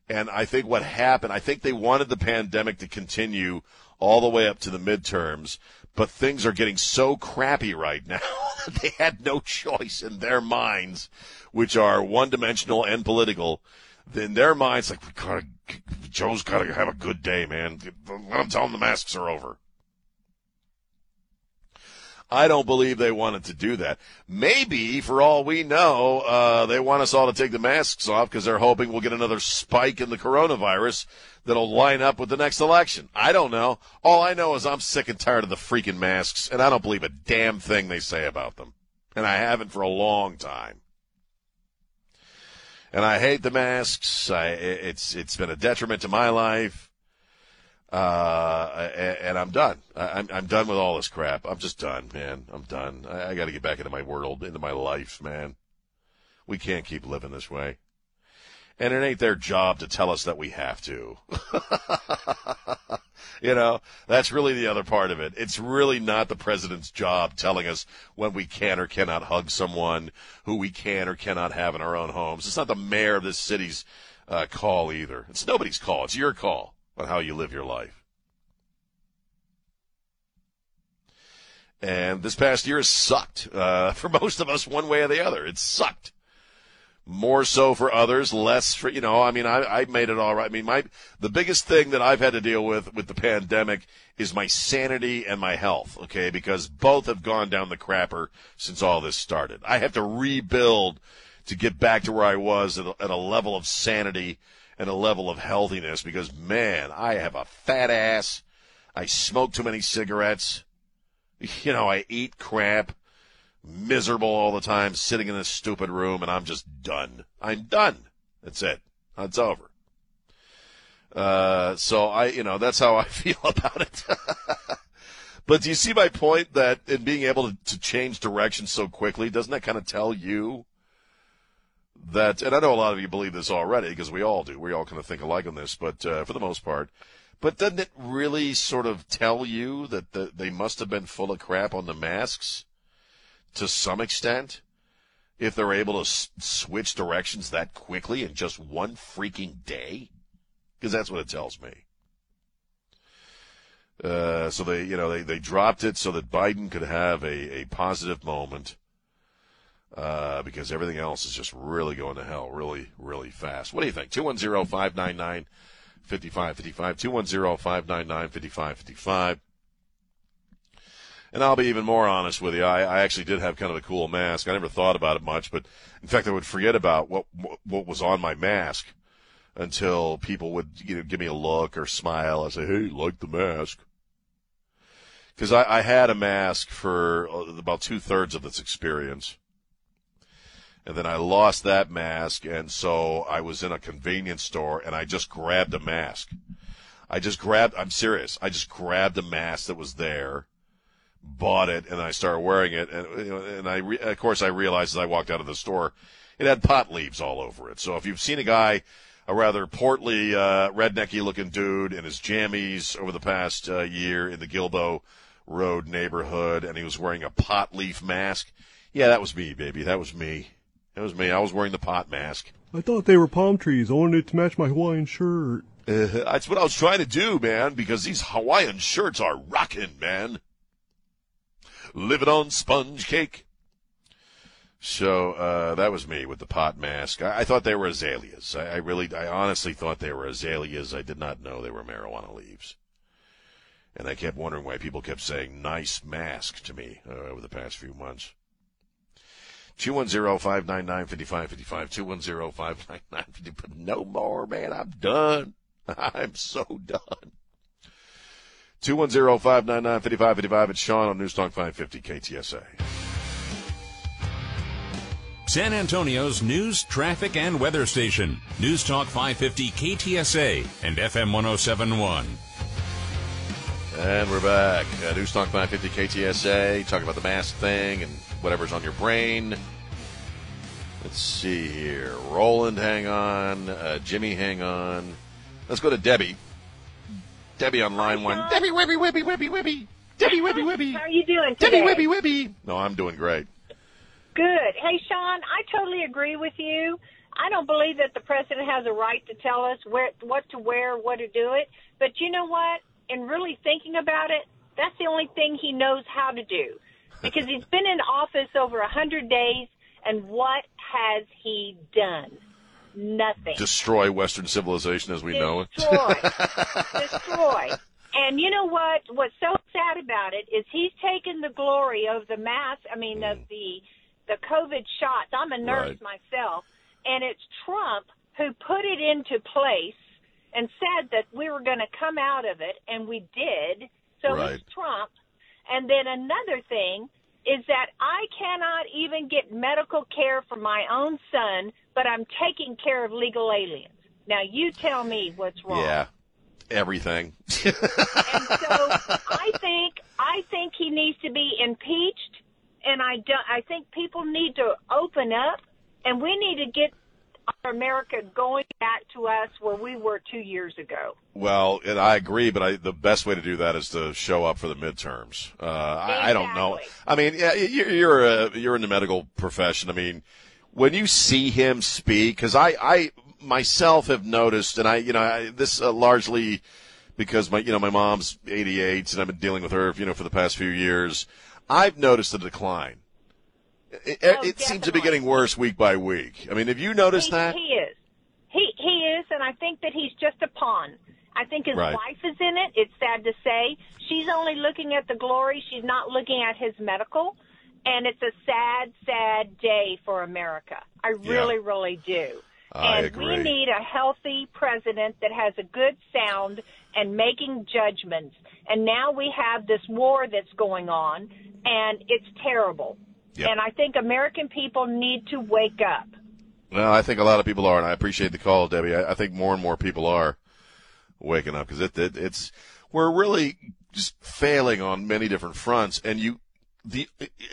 And I think what happened, I think they wanted the pandemic to continue all the way up to the midterms, but things are getting so crappy right now that they had no choice in their minds which are one dimensional and political, in their minds, like, we gotta, Joe's gotta have a good day, man. Let him tell him the masks are over. I don't believe they wanted to do that. Maybe, for all we know, uh, they want us all to take the masks off because they're hoping we'll get another spike in the coronavirus that'll line up with the next election. I don't know. All I know is I'm sick and tired of the freaking masks, and I don't believe a damn thing they say about them. And I haven't for a long time and I hate the masks. I, it's it's been a detriment to my life, uh, and, and I'm done. I, I'm I'm done with all this crap. I'm just done, man. I'm done. I, I got to get back into my world, into my life, man. We can't keep living this way. And it ain't their job to tell us that we have to. You know, that's really the other part of it. It's really not the president's job telling us when we can or cannot hug someone, who we can or cannot have in our own homes. It's not the mayor of this city's uh, call either. It's nobody's call. It's your call on how you live your life. And this past year has sucked uh, for most of us, one way or the other. It sucked more so for others, less for, you know, I mean, I, I made it all right. I mean, my, the biggest thing that I've had to deal with with the pandemic is my sanity and my health, okay? Because both have gone down the crapper since all this started. I have to rebuild to get back to where I was at a, at a level of sanity and a level of healthiness because man, I have a fat ass. I smoke too many cigarettes. You know, I eat crap miserable all the time, sitting in this stupid room, and I'm just done. I'm done. That's it. It's over. Uh, so I, you know, that's how I feel about it. but do you see my point that in being able to, to change direction so quickly, doesn't that kind of tell you that, and I know a lot of you believe this already because we all do. We all kind of think alike on this, but, uh, for the most part, but doesn't it really sort of tell you that the, they must have been full of crap on the masks? to some extent if they're able to s- switch directions that quickly in just one freaking day? Because that's what it tells me. Uh, so they, you know, they, they dropped it so that Biden could have a, a positive moment. Uh, because everything else is just really going to hell really, really fast. What do you think? 210 599 5555. 210 599 5555. And I'll be even more honest with you. I, I actually did have kind of a cool mask. I never thought about it much, but in fact, I would forget about what what was on my mask until people would you know give me a look or smile and say, "Hey, like the mask." Because I, I had a mask for uh, about two thirds of this experience, and then I lost that mask, and so I was in a convenience store and I just grabbed a mask. I just grabbed. I'm serious. I just grabbed a mask that was there, bought it, and I started wearing it. And you know, and I re- of course I realized as I walked out of the store, it had pot leaves all over it. So if you've seen a guy, a rather portly, uh, rednecky looking dude in his jammies over the past uh, year in the Gilbo Road neighborhood, and he was wearing a pot leaf mask. Yeah, that was me, baby. That was me. That was me. I was wearing the pot mask. I thought they were palm trees. I wanted it to match my Hawaiian shirt. Uh, that's what I was trying to do, man, because these Hawaiian shirts are rocking, man. Living on sponge cake. So uh, that was me with the pot mask. I, I thought they were azaleas. I, I really, I honestly thought they were azaleas. I did not know they were marijuana leaves. And I kept wondering why people kept saying "nice mask" to me uh, over the past few months. 210-599-5555, 210-599-5555. But no more, man. I'm done. I'm so done. 210-599-5555. It's Sean on Newstalk 550 KTSA. San Antonio's news, traffic, and weather station. News Talk 550 KTSA and FM 1071. And we're back. Uh, News Talk 550 KTSA, talking about the mask thing and whatever's on your brain. Let's see here. Roland, hang on. Uh, Jimmy, hang on. Let's go to Debbie. Debbie on line one. Debbie Webby Webby Webby Webby. Debbie Webby Webby. How are you doing Debbie today? Webby Webby. No, I'm doing great. Good. Hey, Sean, I totally agree with you. I don't believe that the president has a right to tell us where, what to wear, what to do it. But you know what? In really thinking about it, that's the only thing he knows how to do. Because he's been in office over a hundred days, and what has he done? Nothing. Destroy Western civilization as we know it. Destroy. Destroy. And you know what? What's so sad about it is he's taken the glory of the mass. I mean, of mm. the the COVID shots. I'm a nurse Right. myself, and it's Trump who put it into place and said that we were going to come out of it, and we did. So Right. it's Trump. And then another thing is that I cannot even get medical care for my own son, but I'm taking care of legal aliens. Now you tell me what's wrong. Yeah. Everything. And so I think I think he needs to be impeached, and I don't I think people need to open up, and we need to get our America going back to us where we were two years ago. Well, and I agree, but I, the best way to do that is to show up for the midterms. Uh, I, I don't know. I mean, yeah, you're you're, uh, you're in the medical profession. I mean, when you see him speak, because I, I myself have noticed, and I, you know, I, this uh, largely because my, you know, my mom's 88, and I've been dealing with her, you know, for the past few years. I've noticed a decline. It, Oh, it seems to be getting worse week by week. I mean, have you noticed he, that? he is. He he is, and I think that he's just a pawn. I think his Right. wife is in it. It's sad to say. She's only looking at the glory. She's not looking at his medical. And it's a sad, sad day for America. I really, really do. I and agree. we need a healthy president that has a good sound and making judgments. And now we have this war that's going on, and it's terrible. Yep. And I think American people need to wake up. Well, I think a lot of people are, and I appreciate the call, Debbie. I, I think more and more people are waking up because it, it, it's we're really just failing on many different fronts. And you, the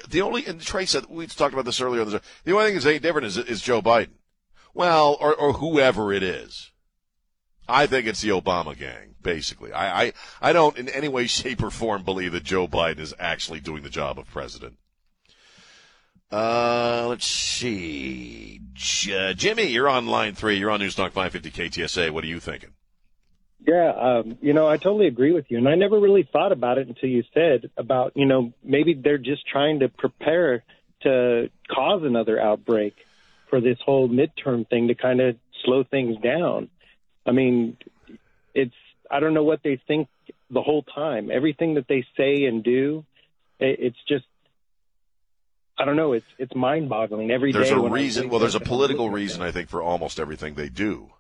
the only and Trey said we talked about this earlier. on the show, The only thing that's any different is is Joe Biden. Well, or or whoever it is. I think it's the Obama gang, basically. I, I, I don't in any way, shape, or form believe that Joe Biden is actually doing the job of president. Uh, let's see. J- Jimmy, you're on line three. You're on Newstalk 550 KTSA. What are you thinking? Yeah, um, you know, I totally agree with you. And I never really thought about it until you said about, you know, maybe they're just trying to prepare to cause another outbreak for this whole midterm thing to kind of slow things down. I mean, it's, I don't know what they think the whole time. Everything that they say and do, it, it's just, I don't know. It's it's mind boggling every day. There's a when I reason. Well, there's a political reason, I think, for almost everything they do.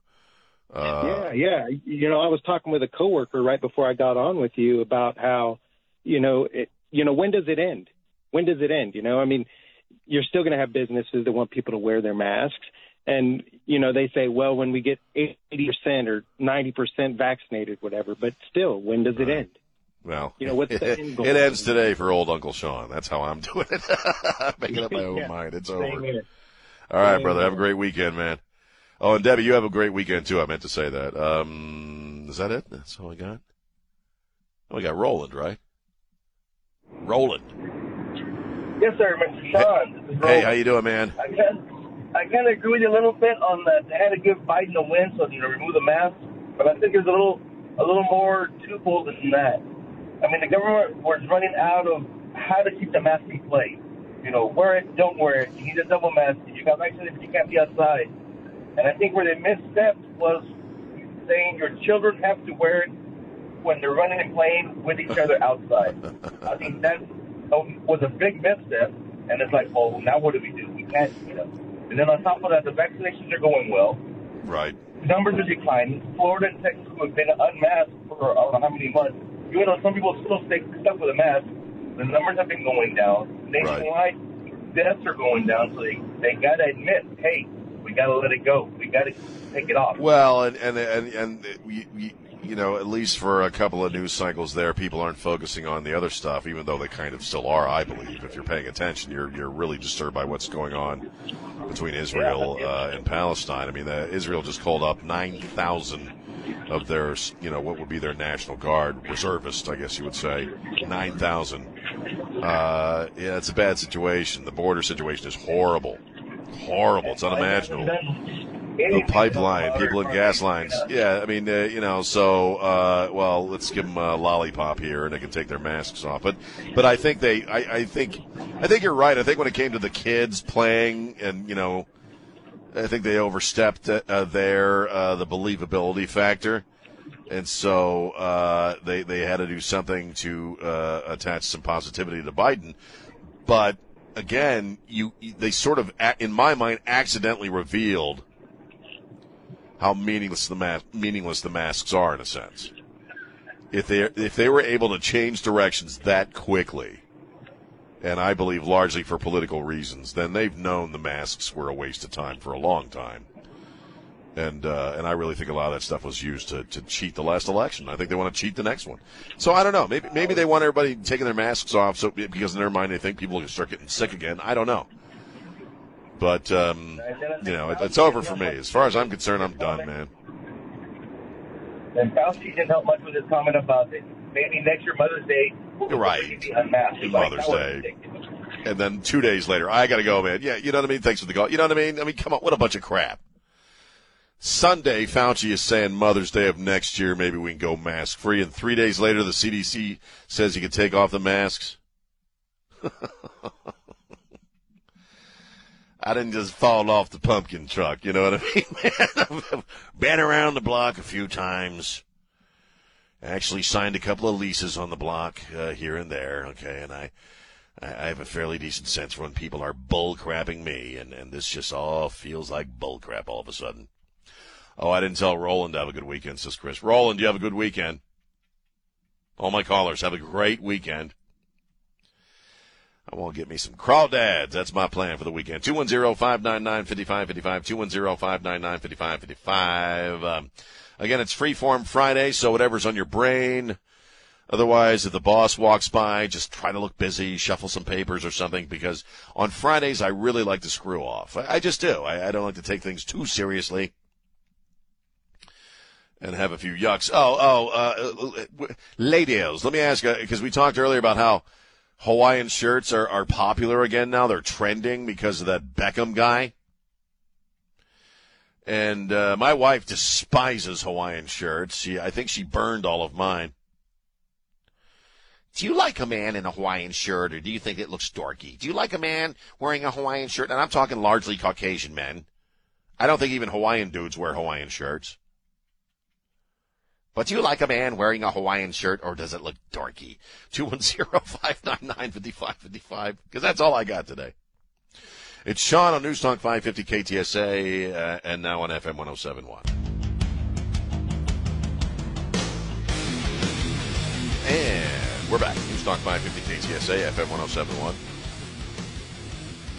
Uh, yeah, yeah. You know, I was talking with a coworker right before I got on with you about how, you know, it, you know, when does it end? When does it end? You know, I mean, you're still going to have businesses that want people to wear their masks, and you know, they say, well, when we get 80% or 90% vaccinated, whatever. But still, when does it end? Well, You know, what's the it, end goal? ends today for old Uncle Sean. That's how I'm doing it. Making up my own Yeah. mind. It's over. here. All right, Same brother. Have a great weekend, man. Oh, and Debbie, you have a great weekend too. I meant to say that. Um, is that it? That's all I got. Oh, we got Roland, right? Roland. Yes, sir, Mr. Sean. This is Hey, how you doing, man? I kind I kind of agree with you a little bit on that. They had to give Biden a win so you know remove the mask, but I think there's a little a little more twofold than that. I mean, the government was running out of how to keep the mask in place. You know, wear it, don't wear it. You need a double mask. You got vaccinated, but you can't be outside. And I think where they misstepped was saying your children have to wear it when they're running and playing with each other outside. I think that um, was a big misstep. And it's like, well, now what do we do? We can't, you know. And then on top of that, the vaccinations are going well. Right. Numbers are declining. Florida and Texas who have been unmasked for I don't know how many months. Even though some people still stay stuck with a mask, the numbers have been going down. Nationwide, deaths are going down. So they they got to admit, hey, we got to let it go. We got to take it off. Well, and and and, and we, we, you know, at least for a couple of news cycles there, people aren't focusing on the other stuff, even though they kind of still are. I believe if you're paying attention, you're you're really disturbed by what's going on between Israel uh, and Palestine. I mean, uh, Israel just called up nine thousand of their, you know, what would be their national guard reservists, I guess you would say, nine thousand. Uh, yeah, it's a bad situation. The border situation is horrible, horrible. It's unimaginable the pipeline, people in gas lines. Yeah, I mean, uh, you know, so uh, well, let's give them a lollipop here, and they can take their masks off. But, but I think they, I, I think, I think you're right. I think when it came to the kids playing, and you know, I think they overstepped uh, uh, there uh, the believability factor, and so uh, they they had to do something to uh, attach some positivity to Biden, but. Again, you they sort of, in my mind, accidentally revealed how meaningless the mas- meaningless the masks are in a sense. If they if they were able to change directions that quickly, and I believe largely for political reasons, then they've known the masks were a waste of time for a long time. And uh, and I really think a lot of that stuff was used to, to cheat the last election. I think they want to cheat the next one. So I don't know. Maybe maybe they want everybody taking their masks off so because in their mind they think people will start getting sick again. I don't know. But um, you know, it, it's over for me. As far as I'm concerned, I'm done, man. And Fauci didn't help much with his comment about it. Maybe next year Mother's Day, right. we'll be unmasked. Like, Mother's Day. And then two days later, I got to go, man. Yeah, you know what I mean? Thanks for the call. You know what I mean? I mean, come on, what a bunch of crap. Sunday, Fauci is saying Mother's Day of next year, maybe we can go mask free. And three days later, the CDC says you can take off the masks. I didn't just fall off the pumpkin truck. You know what I mean? Man, I've been around the block a few times. Actually signed a couple of leases on the block uh, here and there. Okay, and I, I have a fairly decent sense for when people are bull crapping me, and, and this just all feels like bull crap all of a sudden. Oh, I didn't tell Roland to have a good weekend, says Chris. Roland, you have a good weekend. All my callers have a great weekend. I want to get me some crawdads. That's my plan for the weekend. 210-599-5555. 210-599-5555. Um, again, it's Freeform Friday, so whatever's on your brain. Otherwise, if the boss walks by, just try to look busy, shuffle some papers or something, because on Fridays, I really like to screw off. I, I just do. I, I don't like to take things too seriously and have a few yucks. Oh, oh, uh, ladies, let me ask, because we talked earlier about how Hawaiian shirts are, are popular again now. They're trending because of that Beckham guy. And uh, my wife despises Hawaiian shirts. She, I think she burned all of mine. Do you like a man in a Hawaiian shirt, or do you think it looks dorky? Do you like a man wearing a Hawaiian shirt? And I'm talking largely Caucasian men. I don't think even Hawaiian dudes wear Hawaiian shirts. But do you like a man wearing a Hawaiian shirt, or does it look dorky? 210-599-5555, because that's all I got today. It's Sean on Newstalk 550 KTSA uh, and now on FM 1071. And we're back. Newstalk 550 KTSA, FM 1071.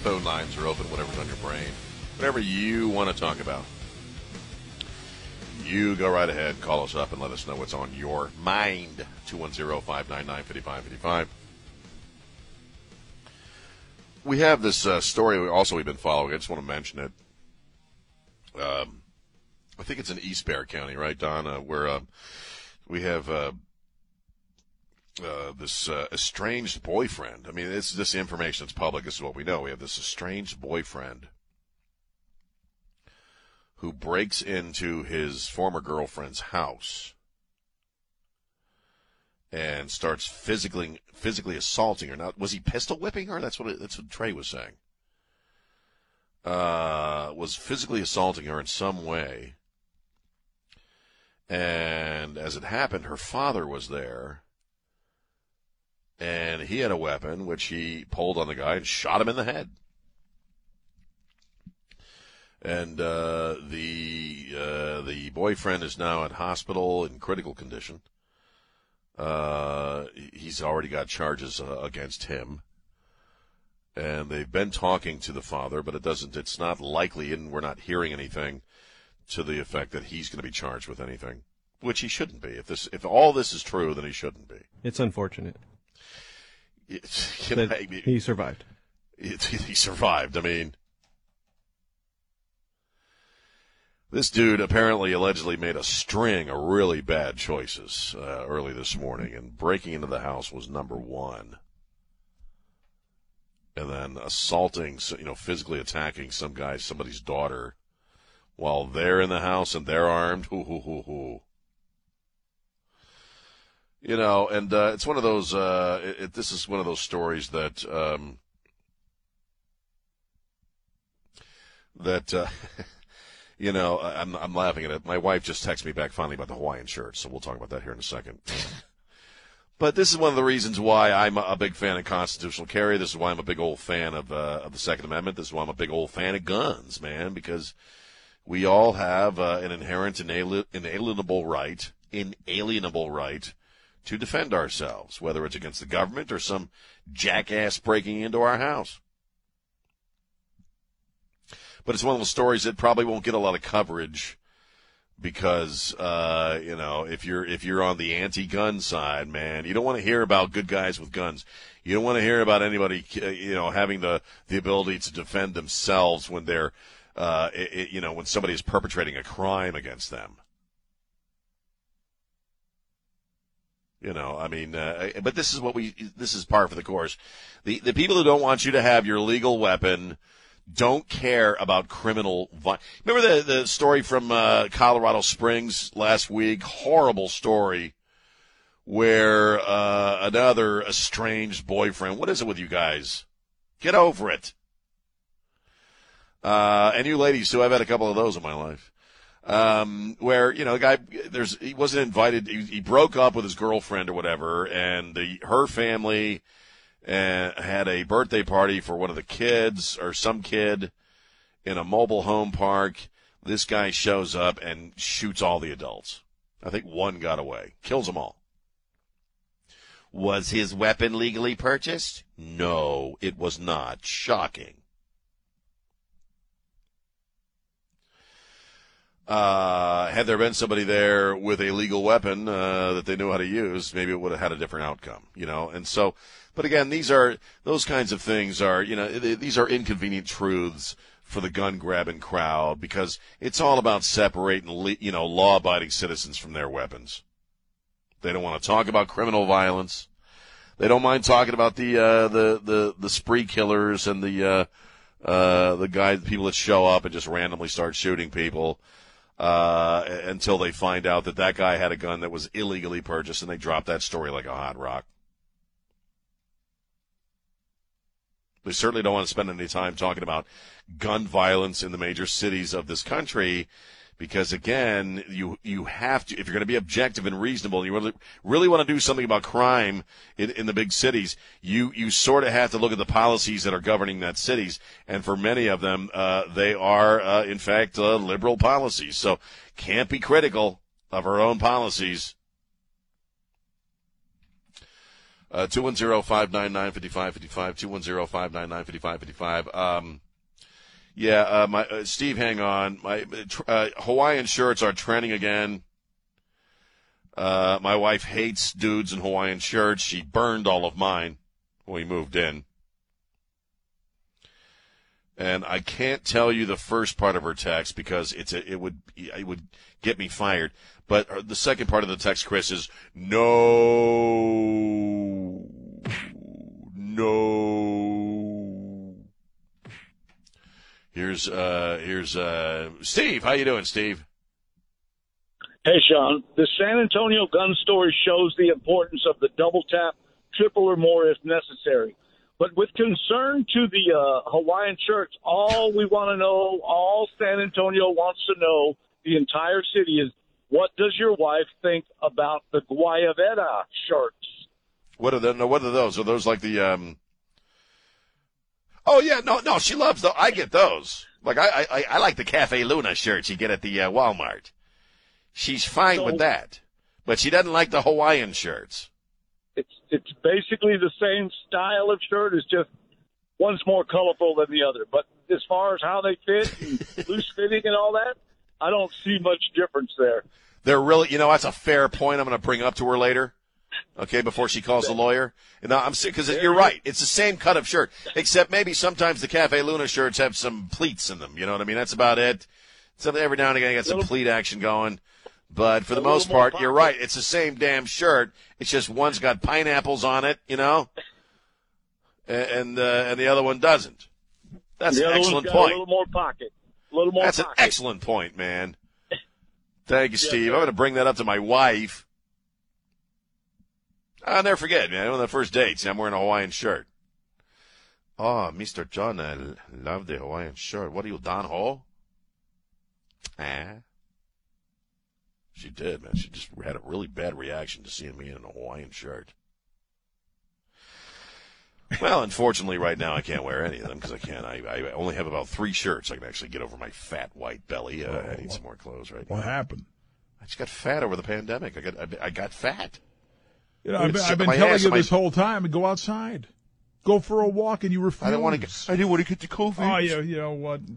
Phone lines are open, whatever's on your brain. Whatever you want to talk about. You go right ahead, call us up, and let us know what's on your mind. 210 599 5555. We have this uh, story also we've been following. I just want to mention it. Um, I think it's in East Bexar County, right, Don? Uh, where uh, we have uh, uh, this uh, estranged boyfriend. I mean, this this information that's public. This is what we know. We have this estranged boyfriend who breaks into his former girlfriend's house and starts physically physically assaulting her. Now, was he pistol whipping her? That's what that's what Trey was saying. Uh, was physically assaulting her in some way. And as it happened, her father was there. And he had a weapon, which he pulled on the guy and shot him in the head. And uh, the uh, the boyfriend is now at hospital in critical condition. Uh, he's already got charges uh, against him, and they've been talking to the father, but it doesn't. It's not likely, and we're not hearing anything to the effect that he's going to be charged with anything, which he shouldn't be. If this, if all this is true, then he shouldn't be. It's unfortunate. It's, you know, he survived. It, he survived. I mean, this dude apparently allegedly made a string of really bad choices uh, early this morning, and breaking into the house was number one. And then assaulting, you know, physically attacking some guy, somebody's daughter, while they're in the house and they're armed. Hoo hoo hoo hoo. You know, and uh, it's one of those. Uh, it, it, this is one of those stories that um, that uh, you know. I'm I'm laughing at it. My wife just texted me back finally about the Hawaiian shirt, so we'll talk about that here in a second. but this is one of the reasons why I'm a big fan of constitutional carry. This is why I'm a big old fan of uh, of the Second Amendment. This is why I'm a big old fan of guns, man, because we all have uh, an inherent inalienable right, inalienable right to defend ourselves, whether it's against the government or some jackass breaking into our house. But it's one of those stories that probably won't get a lot of coverage because uh, you know if you're if you're on the anti-gun side, man, you don't want to hear about good guys with guns. You don't want to hear about anybody you know having the the ability to defend themselves when they're uh, it, you know when somebody is perpetrating a crime against them. You know, I mean, uh, but this is what we, this is par for the course. The, the people who don't want you to have your legal weapon don't care about criminal violence. Remember the, the story from uh, Colorado Springs last week? Horrible story where uh, another estranged boyfriend, what is it with you guys? Get over it. Uh, and you ladies too, I've had a couple of those in my life um, where you know the guy there's he wasn't invited. He, he broke up with his girlfriend or whatever, and the her family uh, had a birthday party for one of the kids or some kid in a mobile home park. This guy shows up and shoots all the adults. I think one got away, kills them all. Was his weapon legally purchased? No, it was not. Shocking. Uh, had there been somebody there with a legal weapon uh, that they knew how to use, maybe it would have had a different outcome, you know. And so, but again, these are those kinds of things are, you know, these are inconvenient truths for the gun grabbing crowd because it's all about separating, you know, law abiding citizens from their weapons. They don't want to talk about criminal violence. They don't mind talking about the uh, the the the spree killers and the uh, uh, the guys, people that show up and just randomly start shooting people uh, until they find out that that guy had a gun that was illegally purchased, and they drop that story like a hot rock. They certainly don't want to spend any time talking about gun violence in the major cities of this country because again, you you have to if you're going to be objective and reasonable, and you really really want to do something about crime in, in the big cities. You you sort of have to look at the policies that are governing that cities, and for many of them, uh, they are uh, in fact uh, liberal policies. So can't be critical of our own policies. Uh, 210-599-5555, 210-599-5555. Um, yeah, uh, my, uh, Steve, hang on. My, uh, Hawaiian shirts are trending again. Uh, my wife hates dudes in Hawaiian shirts. She burned all of mine when we moved in. And I can't tell you the first part of her text because it's a, it would it would get me fired. But the second part of the text, Chris, is no, no. Here's uh here's uh Steve. How you doing, Steve? Hey, Sean. The San Antonio gun story shows the importance of the double tap, triple or more if necessary. But with concern to the uh, Hawaiian church, all we want to know, all San Antonio wants to know, the entire city is, what does your wife think about the Guayabera shirts? What are the no, what are those? Are those like the um Oh yeah, no, no, she loves those. I get those. Like I, I, I like the Cafe Luna shirts you get at the uh, Walmart. She's fine So- with that, but she doesn't like the Hawaiian shirts. It's it's basically the same style of shirt. It's just one's more colorful than the other. But as far as how they fit, and loose fitting, and all that, I don't see much difference there. They're really, you know, that's a fair point. I'm going to bring up to her later. Okay, before she calls the lawyer. And I'm sick because you're right. It's the same cut of shirt, except maybe sometimes the Cafe Luna shirts have some pleats in them. You know what I mean? That's about it. So every now and again, you got some pleat action going. But for the most part, you're right. It's the same damn shirt. It's just one's got pineapples on it, you know, and and, uh, and the other one doesn't. That's an excellent point. A little more pocket. A little more That's an excellent point, man. Thank you, Steve. I'm going to bring that up to my wife. I'll never forget, man. One of the first dates, I'm wearing a Hawaiian shirt. Oh, Mr. John, I love the Hawaiian shirt. What are you, Don Ho? Ah. She did, man. She just had a really bad reaction to seeing me in a Hawaiian shirt. Well, unfortunately, right now I can't wear any of them because I can't. I, I only have about three shirts. I can actually get over my fat white belly. Uh, I need some more clothes right What now. happened? I just got fat over the pandemic. I got I, I got fat. You know, I've been, I've been telling you and my- this whole time go outside. Go for a walk, and you refuse. I don't want to. Get, I didn't want to get the COVID. Oh, yeah, you know what?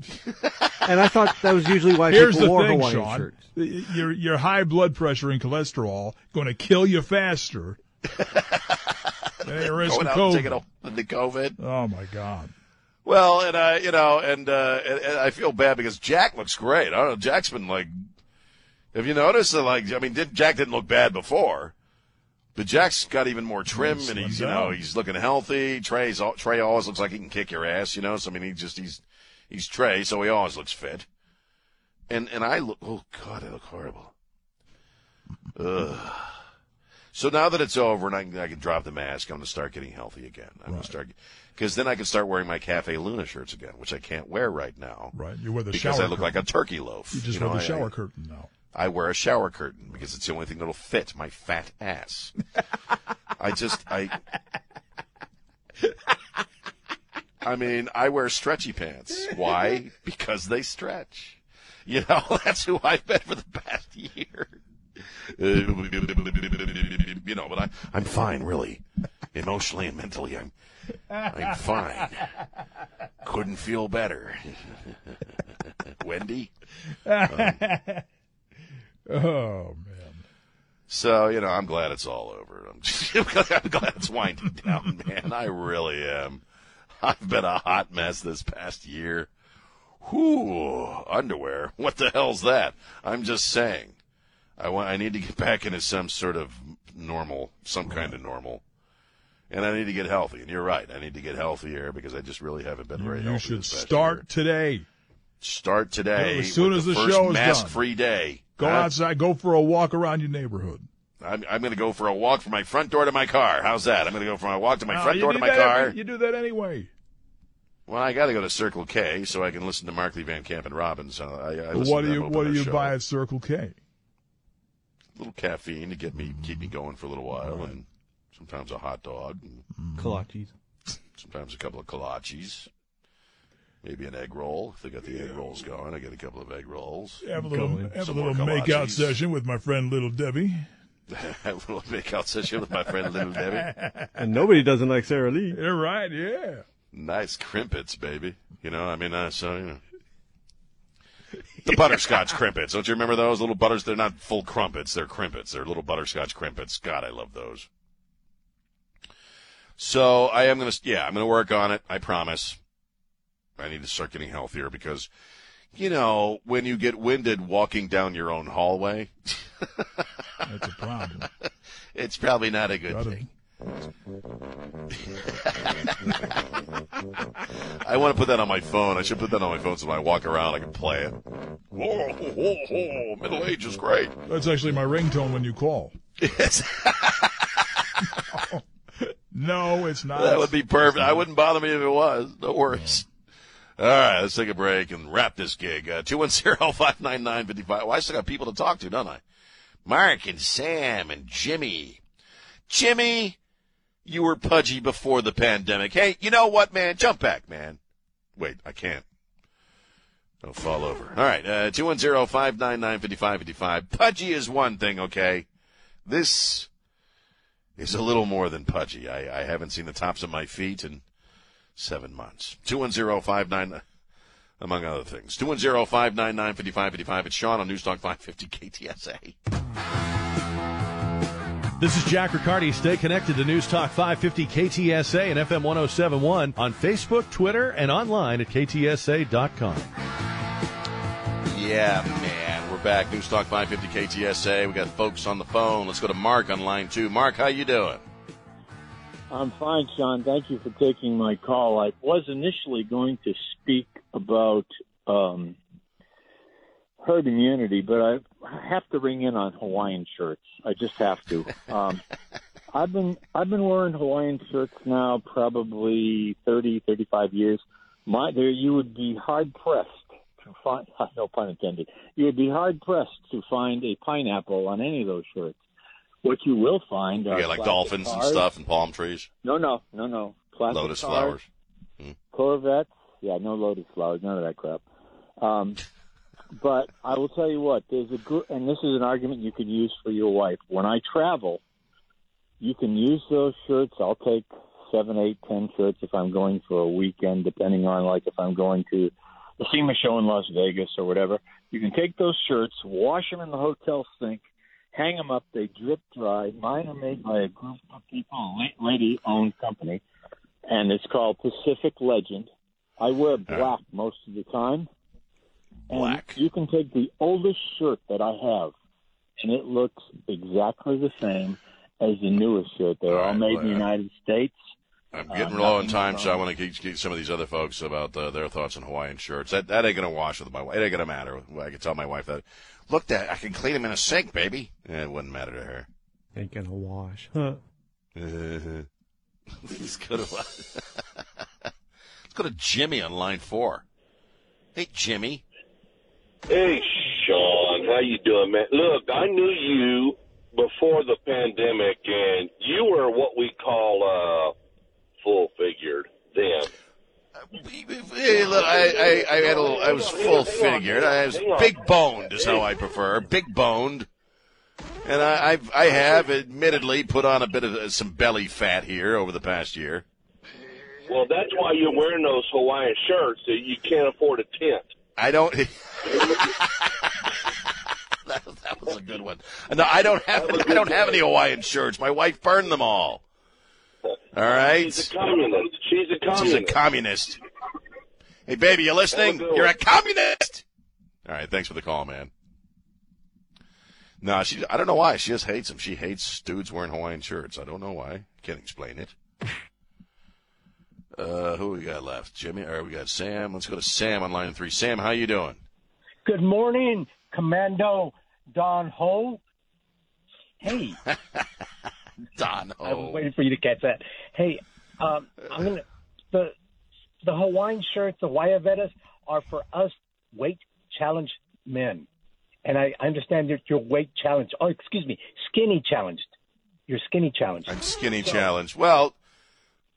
And I thought that was usually why Here's people the wore thing, Hawaiian Sean. shirts. Your your high blood pressure and cholesterol going to kill you faster. a risk Going out taking COVID. a- the COVID. Oh my God! Well, and I, you know, and, uh, and, and I feel bad because Jack looks great. I don't know. Jack's been like, have you noticed that? Like, I mean, did, Jack didn't look bad before, but Jack's got even more trim, He's and he's, you know, down. he's looking healthy. Trey's Trey always looks like he can kick your ass, you know. So I mean, he just he's he's Trey, so he always looks fit. And and I look, oh God, I look horrible. Ugh. So now that it's over and I can, I can drop the mask, I'm going to start getting healthy again. I'm going to start because then I can start wearing my Cafe Luna shirts again, which I can't wear right now. Right, you wear the shower because I look like a turkey loaf. You just know, wear the shower I- curtain now. I wear a shower curtain because it's the only thing that'll fit my fat ass. I just I. I mean, I wear stretchy pants. Why? Because they stretch. You know, that's who I've been for the past year. You know, but I, I'm fine, really. Emotionally and mentally, I'm, I'm fine. Couldn't feel better. Wendy? Um, Oh man! So you know, I'm glad it's all over. I'm, I'm glad it's winding down, man. I really am. I've been a hot mess this past year. Whew, underwear. What the hell's that? I'm just saying. I want. I need to get back into some sort of normal, some kind of normal, and I need to get healthy. And you're right. I need to get healthier because I just really haven't been very You healthy. should this past start year. today. Start today. As soon as the first show is mask-free day. Go Huh? outside. Go for a walk around your neighborhood. I'm, I'm going to go for a walk from my front door to my car. How's that? I'm going to go from my walk to my No, front door to my car. every- you do that anyway. Well, I got to go to Circle K so I can listen to Markley Van Camp and Robbins. Uh, I, I what to do you What do you show. buy at Circle K? A little caffeine to get me keep me going for a little while, and sometimes a hot dog, and Kolaches. sometimes a couple of kolaches, maybe an egg roll. If they got the egg rolls going, I get a couple of egg rolls. Have a little, Some have a little makeout session with my friend Little Debbie. a little makeout session with my friend Little Debbie. And nobody doesn't like Sara Lee. You're right, yeah. Nice Krimpets, baby. You know, I mean, uh, so you know. The butterscotch Krimpets. Don't you remember those little butters? They're not full crumpets. They're Krimpets. They're little butterscotch Krimpets. God, I love those. So I am gonna, yeah, I'm gonna work on it. I promise. I need to start getting healthier because, you know, when you get winded walking down your own hallway, That's a problem. it's probably not a good thing. I want to put that on my phone. I should put that on my phone so when I walk around I can play it. Whoa, whoa, whoa, middle age is great. That's actually my ringtone when you call. Yes. No, it's not. That would be perfect. I wouldn't bother me if it was. No worries. All right, let's take a break and wrap this gig. Uh, 210-599-55. Well, I still got people to talk to, don't I? Mark and Sam and Jimmy. Jimmy, you were pudgy before the pandemic. Hey, you know what, man? Jump back, man. Wait, I can't. I'll fall over. All right, uh, 210-599-5555. Pudgy is one thing, okay? This is a little more than pudgy. I, I haven't seen the tops of my feet in seven months. 210-59, among other things. 210-599-5555. It's Sean on Newstalk 550 KTSA. This is Jack Riccardi. Stay connected to News Talk 550 KTSA and FM 1071 on Facebook, Twitter, and online at ktsa.com. Yeah, man. We're back. Newstalk 550 KTSA. We got folks on the phone. Let's go to Mark on line two. Mark, how you doing? I'm fine, Sean. Thank you for taking my call. I was initially going to speak about um, herd immunity, but I have to ring in on Hawaiian shirts. I just have to. Um, I've been I've been wearing Hawaiian shirts now probably 30, 35 years. My there you would be hard pressed to find no pun intended. You would be hard pressed to find a pineapple on any of those shirts. What you will find are got like dolphins and stuff and palm trees, No, no, no, no. Plastic lotus cars, flowers. Corvettes. Yeah, no lotus flowers, none of that crap. Um, but I will tell you what, there's a good, and this is an argument you can use for your wife. When I travel, you can use those shirts. I'll take seven, eight, ten shirts if I'm going for a weekend, depending on like if I'm going to the SEMA show in Las Vegas or whatever. You can take those shirts, wash them in the hotel sink, hang them up. They drip dry. Mine are made by a group of people, a lady-owned company, and it's called Pacific Legend. I wear black most of the time. And You can take the oldest shirt that I have, and it looks exactly the same as the newest shirt. They're all, right, made in the United States. I'm Uh, getting low on time, so I wrong. want to keep, keep some of these other folks about uh, their thoughts on Hawaiian shirts. That that ain't gonna wash with my wife. It ain't gonna matter. I can tell my wife that. Look, that I can clean them in a sink, baby. Yeah, it wouldn't matter to her. Ain't gonna wash. Huh. Let's go to let's go to Jimmy on line four. Hey, Jimmy. Hey, Sean, how you doing, man? Look, I knew you before the pandemic, and you were what we call uh, full-figured then. Hey, look, I, I, I had a little, I was full figured. I was big boned, is how I prefer. Big boned. And I, I've, I have admittedly put on a bit of uh, some belly fat here over the past year. Well, that's why you're wearing those Hawaiian shirts that you can't afford a tent. I don't. that, that was a good one. No, I don't have. I don't have any Hawaiian shirts. My wife burned them all. All right. She's a communist. She's a communist. She's a communist. Hey, baby, you listening? You're a communist. All right, thanks for the call, man. No, she. I don't know why. She just hates them. She hates dudes wearing Hawaiian shirts. I don't know why. Can't explain it. Uh, who we got left? Jimmy. All right, we got Sam. Let's go to Sam on line three. Sam, how you doing? Good morning, Commando Don Ho. Hey, Don Ho. I was waiting for you to catch that. Hey, um, I'm gonna the the Hawaiian shirts, the Guayaberas, are for us weight challenged men, and I I understand that you're weight challenged. Oh, excuse me, skinny challenged. You're skinny challenged. I'm skinny challenged. Well,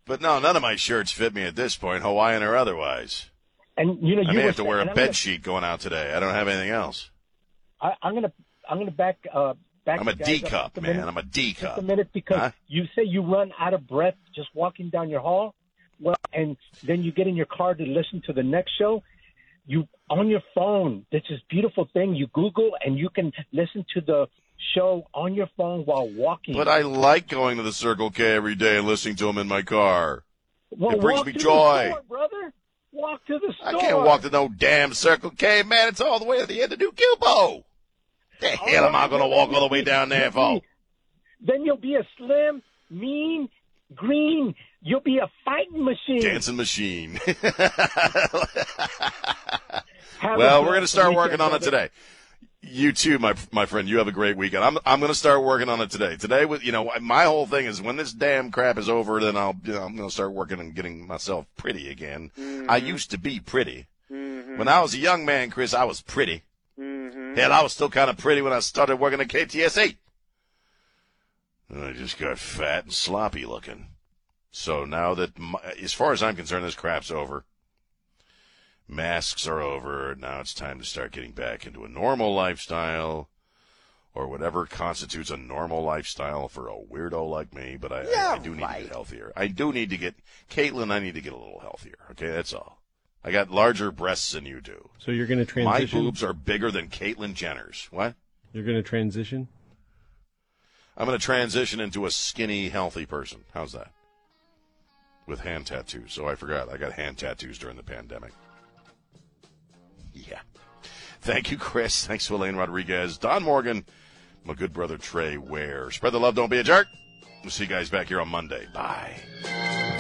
but no, none of my shirts fit me at this point, Hawaiian or otherwise. And you know I you may have to wear a bed gonna- sheet going out today. I don't have anything else. I, I'm gonna I'm gonna back uh, back I'm a D up cup, man. minute? I'm a D Just cup. a minute, because Huh? you say you run out of breath just walking down your hall. Well, and then you get in your car to listen to the next show. You on your phone. This is beautiful thing. You Google and you can listen to the show on your phone while walking. But I like going to the Circle K every day and listening to them in my car. well, it brings walk me to the joy. store, brother. Walk to the store. I can't walk to no damn Circle K, man. It's all the way to the end of New Cubo. The hell am I going to walk all the way down there for? Then you'll be a slim, mean, green. You'll be a fighting machine. Dancing machine. Well, we're going to start working on it today. You too, my my friend. You have a great weekend. I'm I'm going to start working on it today. Today, with you know, my whole thing is when this damn crap is over, then I'll you know, I'm going to start working on getting myself pretty again. I mm-hmm. used to be pretty. Mm-hmm. When I was a young man, Chris, I was pretty. Mm-hmm. Hell, I was still kind of pretty when I started working at KTSA. And I just got fat and sloppy looking. So now that, my, as far as I'm concerned, this crap's over. Masks are over. Now it's time to start getting back into a normal lifestyle or whatever constitutes a normal lifestyle for a weirdo like me. But I, I, I do need to get healthier. I do need to get, Caitlin, I need to get a little healthier. Okay, that's all. I got larger breasts than you do. So you're going to transition? My boobs are bigger than Caitlyn Jenner's. What? You're going to transition. I'm going to transition into a skinny, healthy person. How's that? With hand tattoos. So I forgot. I got hand tattoos during the pandemic. Yeah. Thank you, Chris. Thanks to Elaine Rodriguez, Don Morgan, my good brother Trey Ware. Spread the love. Don't be a jerk. We'll see you guys back here on Monday. Bye.